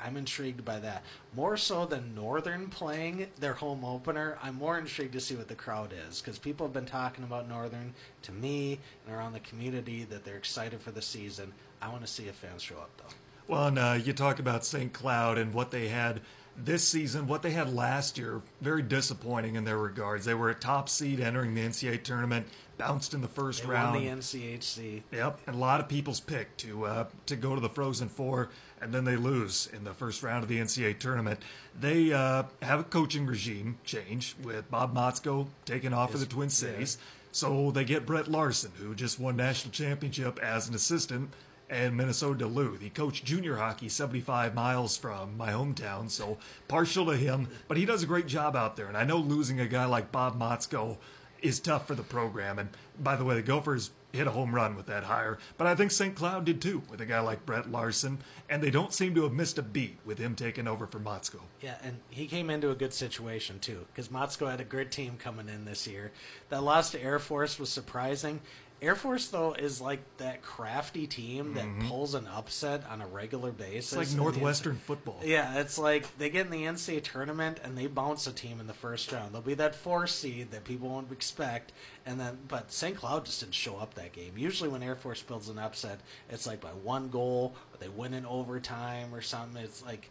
[SPEAKER 2] I'm intrigued by that. More so than Northern playing their home opener, I'm more intrigued to see what the crowd is because people have been talking about Northern to me and around the community that they're excited for the season. I want to see if fans show up though.
[SPEAKER 1] Well, and uh, you talk about St. Cloud and what they had this season, what they had last year, very disappointing in their regards. They were a top seed entering the NCAA tournament, bounced in the first
[SPEAKER 2] they
[SPEAKER 1] round.
[SPEAKER 2] Won the NCHC.
[SPEAKER 1] Yep, and a lot of people's pick to uh, to go to the Frozen Four, and then they lose in the first round of the NCAA tournament. They uh, have a coaching regime change with Bob Motzko taking off for the Twin Cities. Yeah. So they get Brett Larson, who just won national championship as an assistant and Minnesota Duluth. He coached junior hockey 75 miles from my hometown, so partial to him, but he does a great job out there. And I know losing a guy like Bob Motzko is tough for the program. And by the way, the Gophers hit a home run with that hire, but I think St. Cloud did too with a guy like Brett Larson, and they don't seem to have missed a beat with him taking over for Motzko.
[SPEAKER 2] Yeah, and he came into a good situation too, because Motzko had a good team coming in this year. That loss to Air Force was surprising, Air Force though is like that crafty team that mm-hmm. pulls an upset on a regular basis.
[SPEAKER 1] It's like Northwestern football.
[SPEAKER 2] Yeah, it's like they get in the NCAA tournament and they bounce a team in the first round. They'll be that four seed that people won't expect, and then but St. Cloud just didn't show up that game. Usually when Air Force builds an upset, it's like by one goal or they win in overtime or something. It's like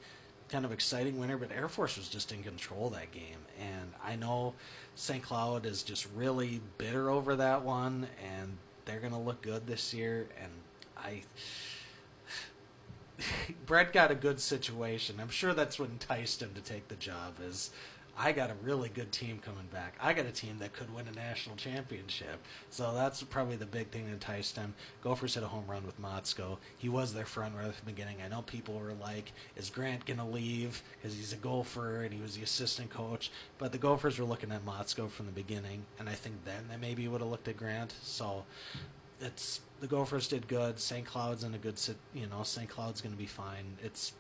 [SPEAKER 2] kind of exciting winner, but Air Force was just in control that game, and I know St. Cloud is just really bitter over that one, and they're going to look good this year. And I. <sighs> Brett got a good situation. I'm sure that's what enticed him to take the job. Is I got a really good team coming back. I got a team that could win a national championship. So that's probably the big thing that enticed him. Gophers hit a home run with Motzko. He was their front runner at the beginning. I know people were like, is Grant going to leave because he's a Gopher and he was the assistant coach? But the Gophers were looking at Motzko from the beginning, and I think then they maybe would have looked at Grant. So it's the Gophers did good. St. Cloud's in a good, sit you know, St. Cloud's going to be fine. It's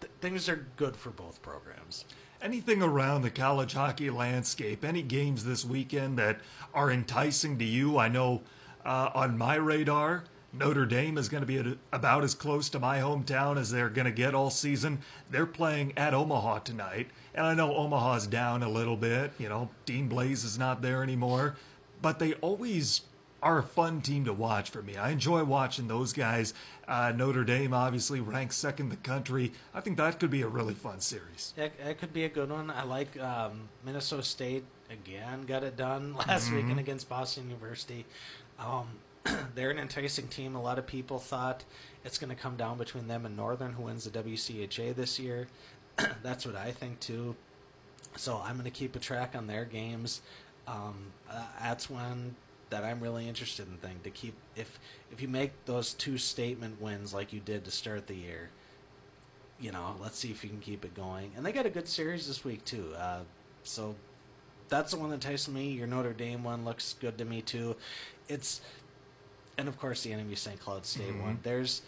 [SPEAKER 2] th- things are good for both programs
[SPEAKER 1] anything around the college hockey landscape, any games this weekend that are enticing to you? I know uh, on my radar, Notre Dame is going to be about as close to my hometown as they're going to get all season. They're playing at Omaha tonight, and I know Omaha's down a little bit. You know, Dean Blais is not there anymore, but they always are a fun team to watch for me. I enjoy watching those guys. Uh, Notre Dame obviously ranks second in the country. I think that could be a really fun series.
[SPEAKER 2] It, it could be a good one. I like um, Minnesota State again. Got it done <laughs> last mm-hmm. weekend against Boston University. Um, <clears throat> they're an enticing team. A lot of people thought it's going to come down between them and Northern, who wins the WCHA this year. <clears throat> That's what I think too. So I'm going to keep a track on their games. Um, uh, that's when that I'm really interested in thing to keep if if you make those two statement wins like you did to start the year, you know, let's see if you can keep it going. And they got a good series this week too. Uh, so that's the one that enticed me. Your Notre Dame one looks good to me too. It's and of course the NMU St. Cloud State
[SPEAKER 1] Mhm.
[SPEAKER 2] one. There's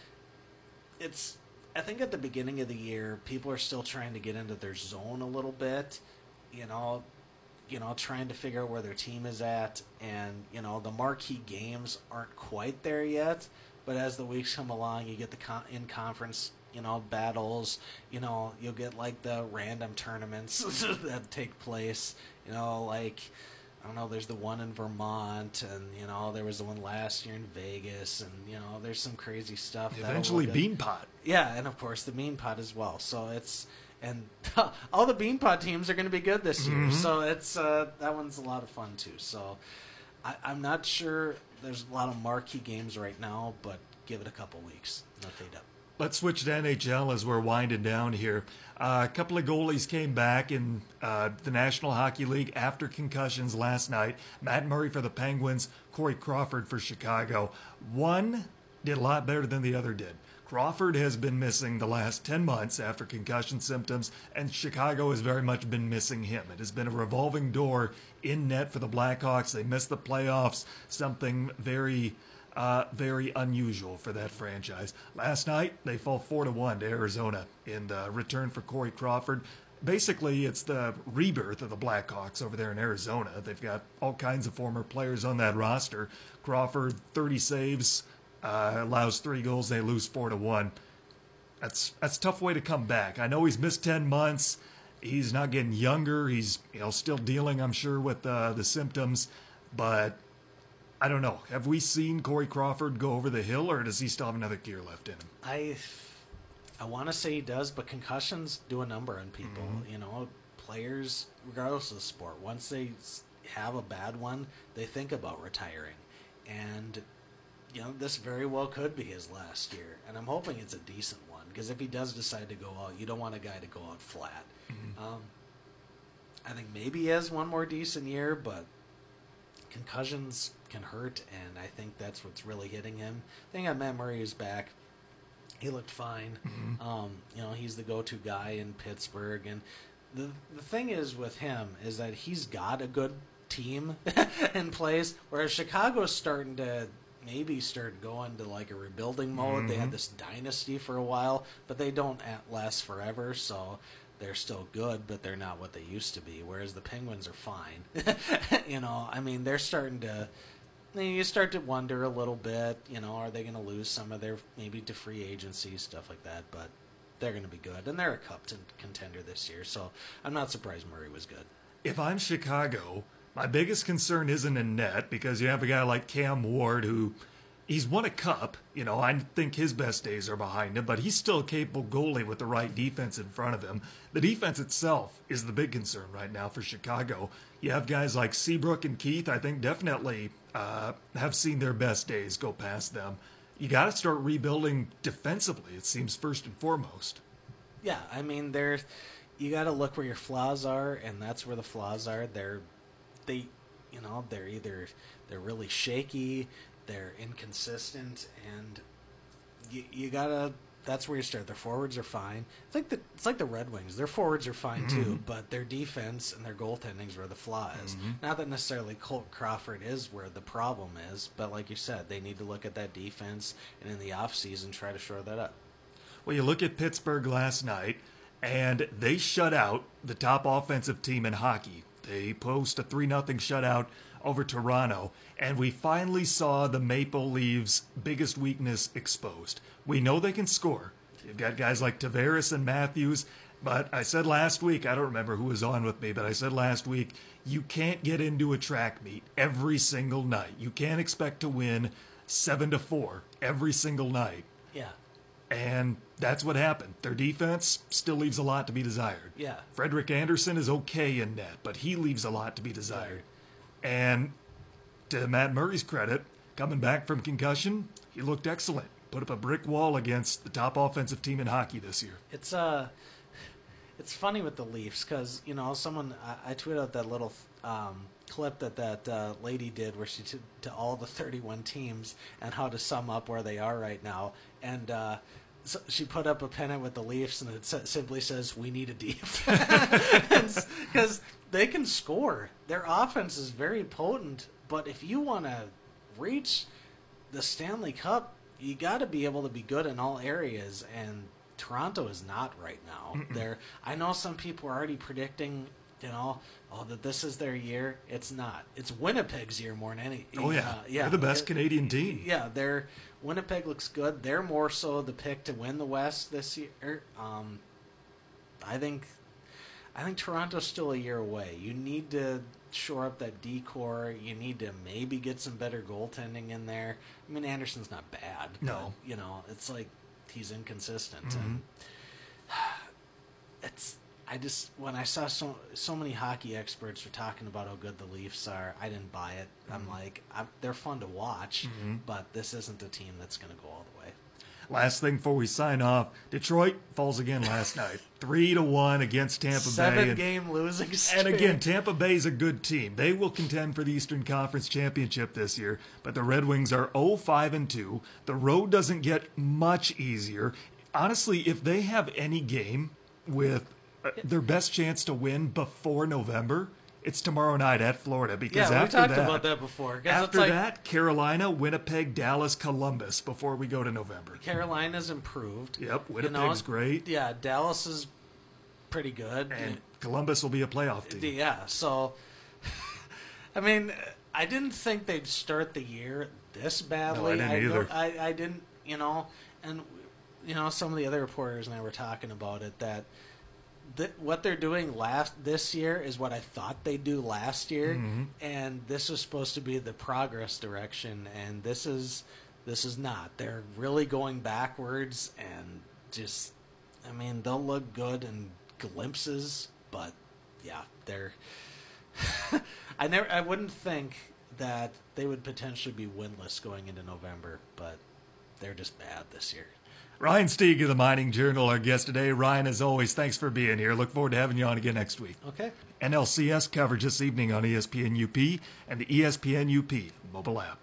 [SPEAKER 2] it's I think at the beginning of the year people are still trying to get into their zone a little bit, you know, you know, trying to figure out where their team is at and, you know, the marquee games aren't quite there yet, but as the weeks come along, you get the con- in conference you know battles you know you'll get like the random tournaments <laughs> that take place you know like I don't know. There's the one in Vermont, and you know there was the one last year in Vegas, and you know there's some crazy stuff.
[SPEAKER 1] Eventually. Beanpot.
[SPEAKER 2] Yeah, and of course the Beanpot as well. So it's and <laughs> all the Beanpot teams are going to be good this year.
[SPEAKER 1] Mhm.
[SPEAKER 2] So it's uh, that one's a lot of fun too. So I, I'm not sure. There's a lot of marquee games right now, but give it a couple weeks. Up.
[SPEAKER 1] Let's switch to NHL as we're winding down here. Uh, a couple of goalies came back in uh, the National Hockey League after concussions last night. Matt Murray for the Penguins, Corey Crawford for Chicago. One did a lot better than the other did. Crawford has been missing the last 10 months after concussion symptoms, and Chicago has very much been missing him. It has been a revolving door in net for the Blackhawks. They missed the playoffs, something very uh, very unusual for that franchise. Last night, they fall 4 to 1 to Arizona in the return for Corey Crawford. Basically, it's the rebirth of the Blackhawks over there in Arizona. They've got all kinds of former players on that roster. Crawford, 30 saves, uh, allows three goals. They lose 4 to 1. That's that's a tough way to come back. I know he's missed 10 months. He's not getting younger. He's you know still dealing, I'm sure, with uh, the symptoms, but I don't know. Have we seen Corey Crawford go over the hill, or does he still have another gear left in him?
[SPEAKER 2] I I want to say he does, but concussions do a number on people. You know, players, regardless of the sport, once they have a bad one, they think about retiring, and you know this very well could be his last year. And I'm hoping it's a decent one because if he does decide to go out, you don't want a guy to go out flat. Um, I think maybe he has one more decent year, but concussions can hurt, and I think that's what's really hitting him. I think Matt Murray is back. He looked fine. Um, you know, he's the go-to guy in Pittsburgh, and the the thing is with him is that he's got a good team <laughs> in place, whereas Chicago's starting to maybe start going to like a rebuilding mode. They had mm-hmm. this dynasty for a while, but they don't last forever, so they're still good, but they're not what they used to be. Whereas the Penguins are fine. <laughs> you know, I mean, they're starting to. You start to wonder a little bit. You know, are they going to lose some of their maybe to free agency stuff like that? But they're going to be good, and they're a cup contender this year. So I'm not surprised Murray was good.
[SPEAKER 1] If I'm Chicago, my biggest concern isn't in net because you have a guy like Cam Ward who he's won a cup. You know, I think his best days are behind him, but he's still a capable goalie with the right defense in front of him. The defense itself is the big concern right now for Chicago. You have guys like Seabrook and Keith, I think definitely uh, have seen their best days go past them. You got to start rebuilding defensively, it seems, first and foremost.
[SPEAKER 2] Yeah, I mean, they're you got to look where your flaws are, and that's where the flaws are. They're they, you know, they're either they're really shaky, they're inconsistent, and you, you gotta. That's where you start. Their forwards are fine. It's like the it's like the Red Wings. Their forwards are fine too, mm-hmm. but their defense and their goaltending's where the flaw is. Mm-hmm. Not that necessarily Colt Crawford is where the problem is, but like you said, they need to look at that defense and in the off season try to shore that up.
[SPEAKER 1] Well, you look at Pittsburgh last night, and they shut out the top offensive team in hockey. They post a 3 0 shutout over Toronto, and we finally saw the Maple Leafs' biggest weakness exposed. We know they can score. You've got guys like Tavares and Matthews, but I said last week, I don't remember who was on with me, but I said last week, you can't get into a track meet every single night. You can't expect to win 7 to 4 every single night.
[SPEAKER 2] Yeah,
[SPEAKER 1] And that's what happened. Their defense still leaves a lot to be desired.
[SPEAKER 2] Yeah.
[SPEAKER 1] Frederik Andersen is okay in net, but he leaves a lot to be desired. And to Matt Murray's credit, coming back from concussion, he looked excellent. Put up a brick wall against the top offensive team in hockey this year.
[SPEAKER 2] It's uh, it's funny with the Leafs because you know someone I, I tweeted out that little um, clip that that uh, lady did where she did to all the 31 teams and how to sum up where they are right now. And uh, so she put up a pennant with the Leafs, and it simply says, "We need a defense," <laughs> because <laughs> they can score. Their offense is very potent, but if you want to reach the Stanley Cup, you got to be able to be good in all areas, and Toronto is not right now. They're. I know some people are already predicting. You know, oh, that this is their year. It's not. It's Winnipeg's year more than any.
[SPEAKER 1] Oh yeah,
[SPEAKER 2] uh, yeah.
[SPEAKER 1] They're the best
[SPEAKER 2] It-
[SPEAKER 1] Canadian team.
[SPEAKER 2] yeah, they're Winnipeg looks good. They're more so the pick to win the West this year. Um, I think, I think Toronto's still a year away. You need to shore up that D core. You need to maybe get some better goaltending in there. I mean, Andersen's not bad.
[SPEAKER 1] No.
[SPEAKER 2] but, you know it's like he's inconsistent, and <sighs> it's. I just when I saw so so many hockey experts were talking about how good the Leafs are, I didn't buy it. I'm mm-hmm. like, I'm, they're fun to watch, mm-hmm. but this isn't a team that's going to go all the way.
[SPEAKER 1] Last thing before we sign off, Detroit falls again last <laughs> night, three to one against Tampa
[SPEAKER 2] Seven
[SPEAKER 1] Bay. And,
[SPEAKER 2] game losing streak.
[SPEAKER 1] and again, Tampa Bay's a good team. They will contend for the Eastern Conference Championship this year, but the Red Wings are 0-5 and 2. The road doesn't get much easier. Honestly, if they have any game with their best chance to win before November, it's tomorrow night at Florida because
[SPEAKER 2] yeah, we
[SPEAKER 1] after
[SPEAKER 2] talked
[SPEAKER 1] that,
[SPEAKER 2] about that before.
[SPEAKER 1] After
[SPEAKER 2] like
[SPEAKER 1] that, Carolina, Winnipeg, Dallas, Columbus before we go to November.
[SPEAKER 2] Carolina's improved.
[SPEAKER 1] Yep,
[SPEAKER 2] You
[SPEAKER 1] Winnipeg's
[SPEAKER 2] know,
[SPEAKER 1] great.
[SPEAKER 2] Yeah, Dallas is pretty good.
[SPEAKER 1] And Columbus will be a playoff team.
[SPEAKER 2] Yeah, so <laughs> I mean, I didn't think they'd start the year this badly.
[SPEAKER 1] I didn't either.
[SPEAKER 2] I, I didn't, you know, and you know, some of the other reporters and I were talking about it that th- what they're doing last this year is what I thought they'd do last year,
[SPEAKER 1] Mm-hmm.
[SPEAKER 2] and this was supposed to be the progress direction, and this is this is not. They're really going backwards, and just, I mean, they'll look good in glimpses, but yeah, they're. <laughs> I never, I wouldn't think that they would potentially be winless going into November, but they're just bad this year.
[SPEAKER 1] Ryan Stieg of the Mining Journal, our guest today. Ryan, as always, thanks for being here. Look forward to having you on again next week.
[SPEAKER 2] Okay.
[SPEAKER 1] NLCS coverage this evening on ESPN UP and the ESPN UP mobile app.